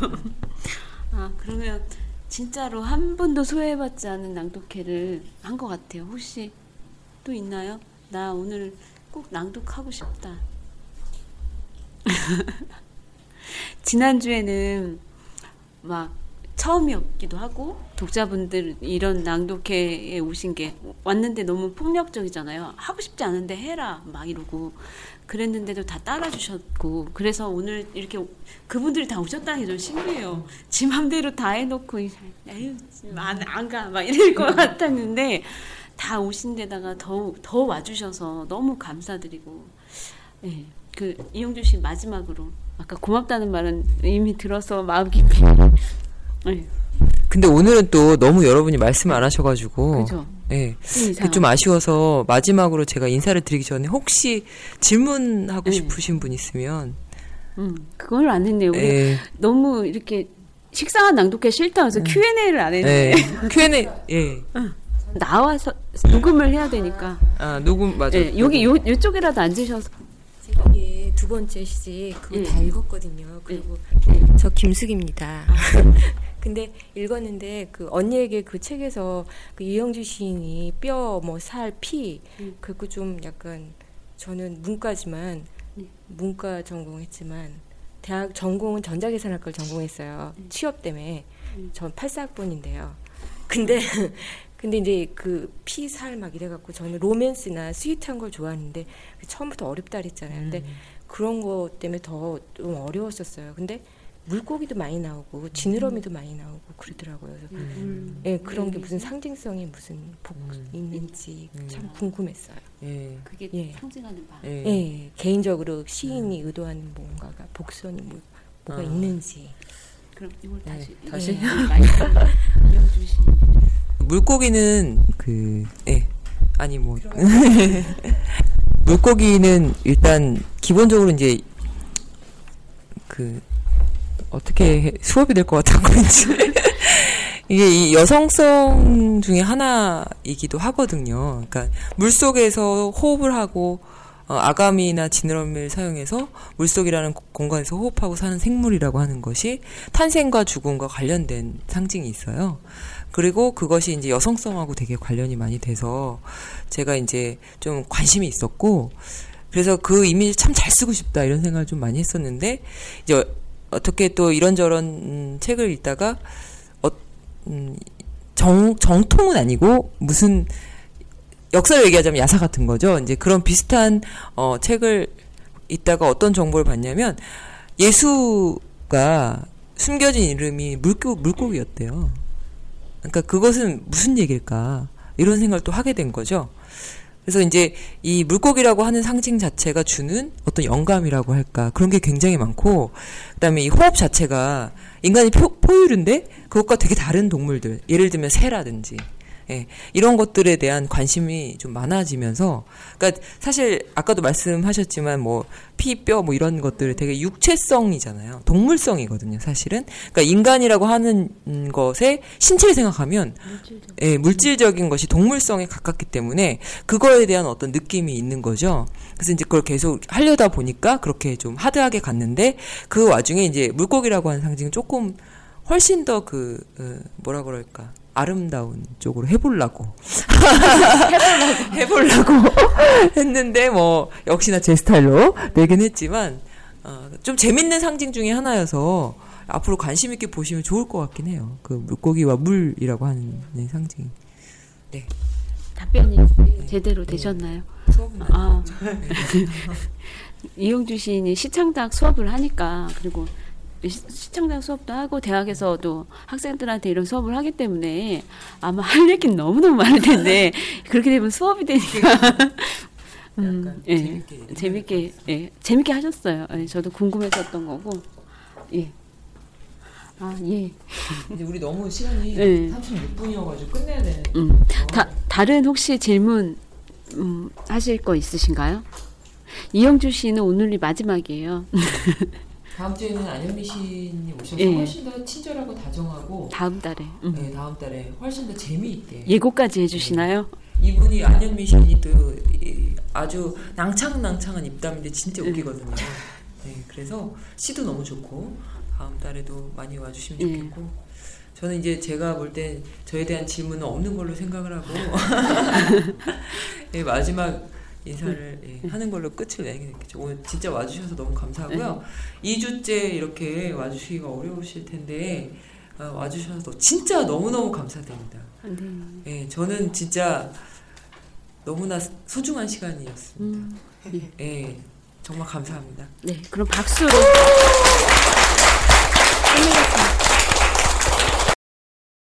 아 그러면 진짜로 한 번도 소외받지 않은 낭독회를 한 것 같아요. 혹시 또 있나요? 나 오늘 꼭 낭독하고 싶다. [laughs] 지난주에는 막 처음이었기도 하고 독자분들 이런 낭독회에 오신 게 왔는데 너무 폭력적이잖아요. 하고 싶지 않은데 해라 막 이러고 그랬는데도 다 따라주셨고 그래서 오늘 이렇게 그분들이 다 오셨다는 게 좀 신기해요. 지 맘대로 다 해놓고 에휴 안가 막 이럴 것 같았는데 다 오신 데다가 더더 와주셔서 너무 감사드리고 네, 그 이용주 씨 마지막으로 아까 고맙다는 말은 이미 들어서 마음 깊이 네. 근데 오늘은 또 너무 여러분이 말씀 안 하셔가지고 그죠. 예. 이상하다. 그좀 아쉬워서 마지막으로 제가 인사를 드리기 전에 혹시 질문하고 네. 싶으신 분 있으면 음, 그걸 안 했네요. 예. 너무 이렇게 식상한 낭독회 싫다 해서 Q&A를 안 예. 했는데. Q&A 예. 나와서 녹음을 해야 되니까. 아, 녹음 맞아. 예, 여기 요 요쪽이라도 앉으셔서 예, 두 번째 시 그거 예. 다 읽었거든요. 그리고 저 김숙입니다. 근데 읽었는데 그 언니에게 그 책에서 그 이영주 시인이 뼈, 뭐 살, 피 그거 좀 약간 저는 문과지만 문과 전공했지만 대학 전공은 전자계산학과를 전공했어요. 취업 때문에 전 84학번인데요. 근데 [laughs] 근데 이제 그 피살 막 이래갖고 저는 로맨스나 스윗한 걸 좋아하는데 처음부터 어렵다 그랬잖아요. 근데 그런 거 때문에 더 좀 어려웠었어요. 근데 물고기도 많이 나오고 지느러미도 많이 나오고 그러더라고요. 그래서 음. 예, 그런 게 무슨 상징성이 무슨 복 있는지 참 궁금했어요. 예. 그게 예. 상징하는 바. 예. 예. 개인적으로 시인이 의도하는 뭔가가 복선이 뭐, 뭐가 아. 있는지. 그럼 이걸 다시 다시? 예, 마이크 이영주 씨. 물고기는 그 예. 아니 뭐 [laughs] 물고기는 일단 기본적으로 이제 그 어떻게 해- 수업이 될 것 같다고 이제 [laughs] 이게 이 여성성 중에 하나이기도 하거든요. 그러니까 물 속에서 호흡을 하고 어, 아가미나 지느러미를 사용해서 물속이라는 고- 공간에서 호흡하고 사는 생물이라고 하는 것이 탄생과 죽음과 관련된 상징이 있어요. 그리고 그것이 이제 여성성하고 되게 관련이 많이 돼서 제가 이제 좀 관심이 있었고 그래서 그 이미지 참 잘 쓰고 싶다 이런 생각을 좀 많이 했었는데 이제 어떻게 또 이런저런 음, 책을 읽다가 어, 음, 정 정통은 아니고 무슨 역사를 얘기하자면 야사 같은 거죠. 이제 그런 비슷한 어, 책을 읽다가 어떤 정보를 봤냐면 예수가 숨겨진 이름이 물고, 물고기였대요. 그러니까 그것은 무슨 얘기일까 이런 생각을 또 하게 된 거죠. 그래서 이제 이 물고기라고 하는 상징 자체가 주는 어떤 영감이라고 할까. 그런 게 굉장히 많고 그다음에 이 호흡 자체가 인간이 표, 포유류인데 그것과 되게 다른 동물들. 예를 들면 새라든지 예, 이런 것들에 대한 관심이 좀 많아지면서 그러니까 사실 아까도 말씀하셨지만 뭐 피, 뼈 뭐 이런 것들 되게 육체성이잖아요. 동물성이거든요, 사실은. 그러니까 인간이라고 하는 음, 것에 신체를 생각하면 예, 물질적인 것이 동물성에 가깝기 때문에 그거에 대한 어떤 느낌이 있는 거죠. 그래서 이제 그걸 계속 하려다 보니까 그렇게 좀 하드하게 갔는데 그 와중에 이제 물고기라고 하는 상징은 조금 훨씬 더 그 뭐라 그럴까 아름다운 쪽으로 해보려고 해보려고 [laughs] [laughs] 했는데 뭐 역시나 제 스타일로 내긴 했지만 어, 좀 재밌는 상징 중에 하나여서 앞으로 관심 있게 보시면 좋을 것 같긴 해요. 그 물고기와 물이라고 하는 네, 상징. 네. 답변이 제대로 되셨나요? 수업은 아, [laughs] 이용주 시인이 시창작 수업을 하니까 그리고 시- 시창작 수업도 하고 대학에서도 학생들한테 이런 수업을 하기 때문에 아마 할 얘기는 너무너무 많을 텐데 그렇게 되면 수업이 되니까 음, 예, 재밌게 예, 재밌게 하셨어요. 예, 저도 궁금했었던 거고 예. 아, 예. 이제 우리 너무 시간이 네. 36분이어가지고 끝내야 되는데. 음, 다, 다른 혹시 질문 음, 하실 거 있으신가요? 이영주 씨는 오늘이 마지막이에요. [laughs] 다음 주에는 안현미 시인이 오셔서 예. 훨씬 더 친절하고 다정하고 다음 달에 음. 네, 다음 달에 훨씬 더 재미있게 예고까지 해주시나요? 이분이 안현미 시인이 또 이- 아주 낭창낭창한 입담인데 진짜 웃기거든요. 네, 그래서 시도 너무 좋고 다음 달에도 많이 와주시면 예. 좋겠고 저는 이제 제가 볼 땐 저에 대한 질문은 없는 걸로 생각을 하고 [laughs] 네, 마지막 인사를 예, 하는 걸로 끝을 내게 됐겠죠. 오늘 진짜 와주셔서 너무 감사하고요. 2주째 이렇게 와주시기가 어려우실 텐데 어, 와주셔서 진짜 너무너무 감사드립니다. 네. 예, 저는 진짜 너무나 소중한 시간이었습니다. 음, 예. 예, 정말 감사합니다. 네, 그럼 박수로.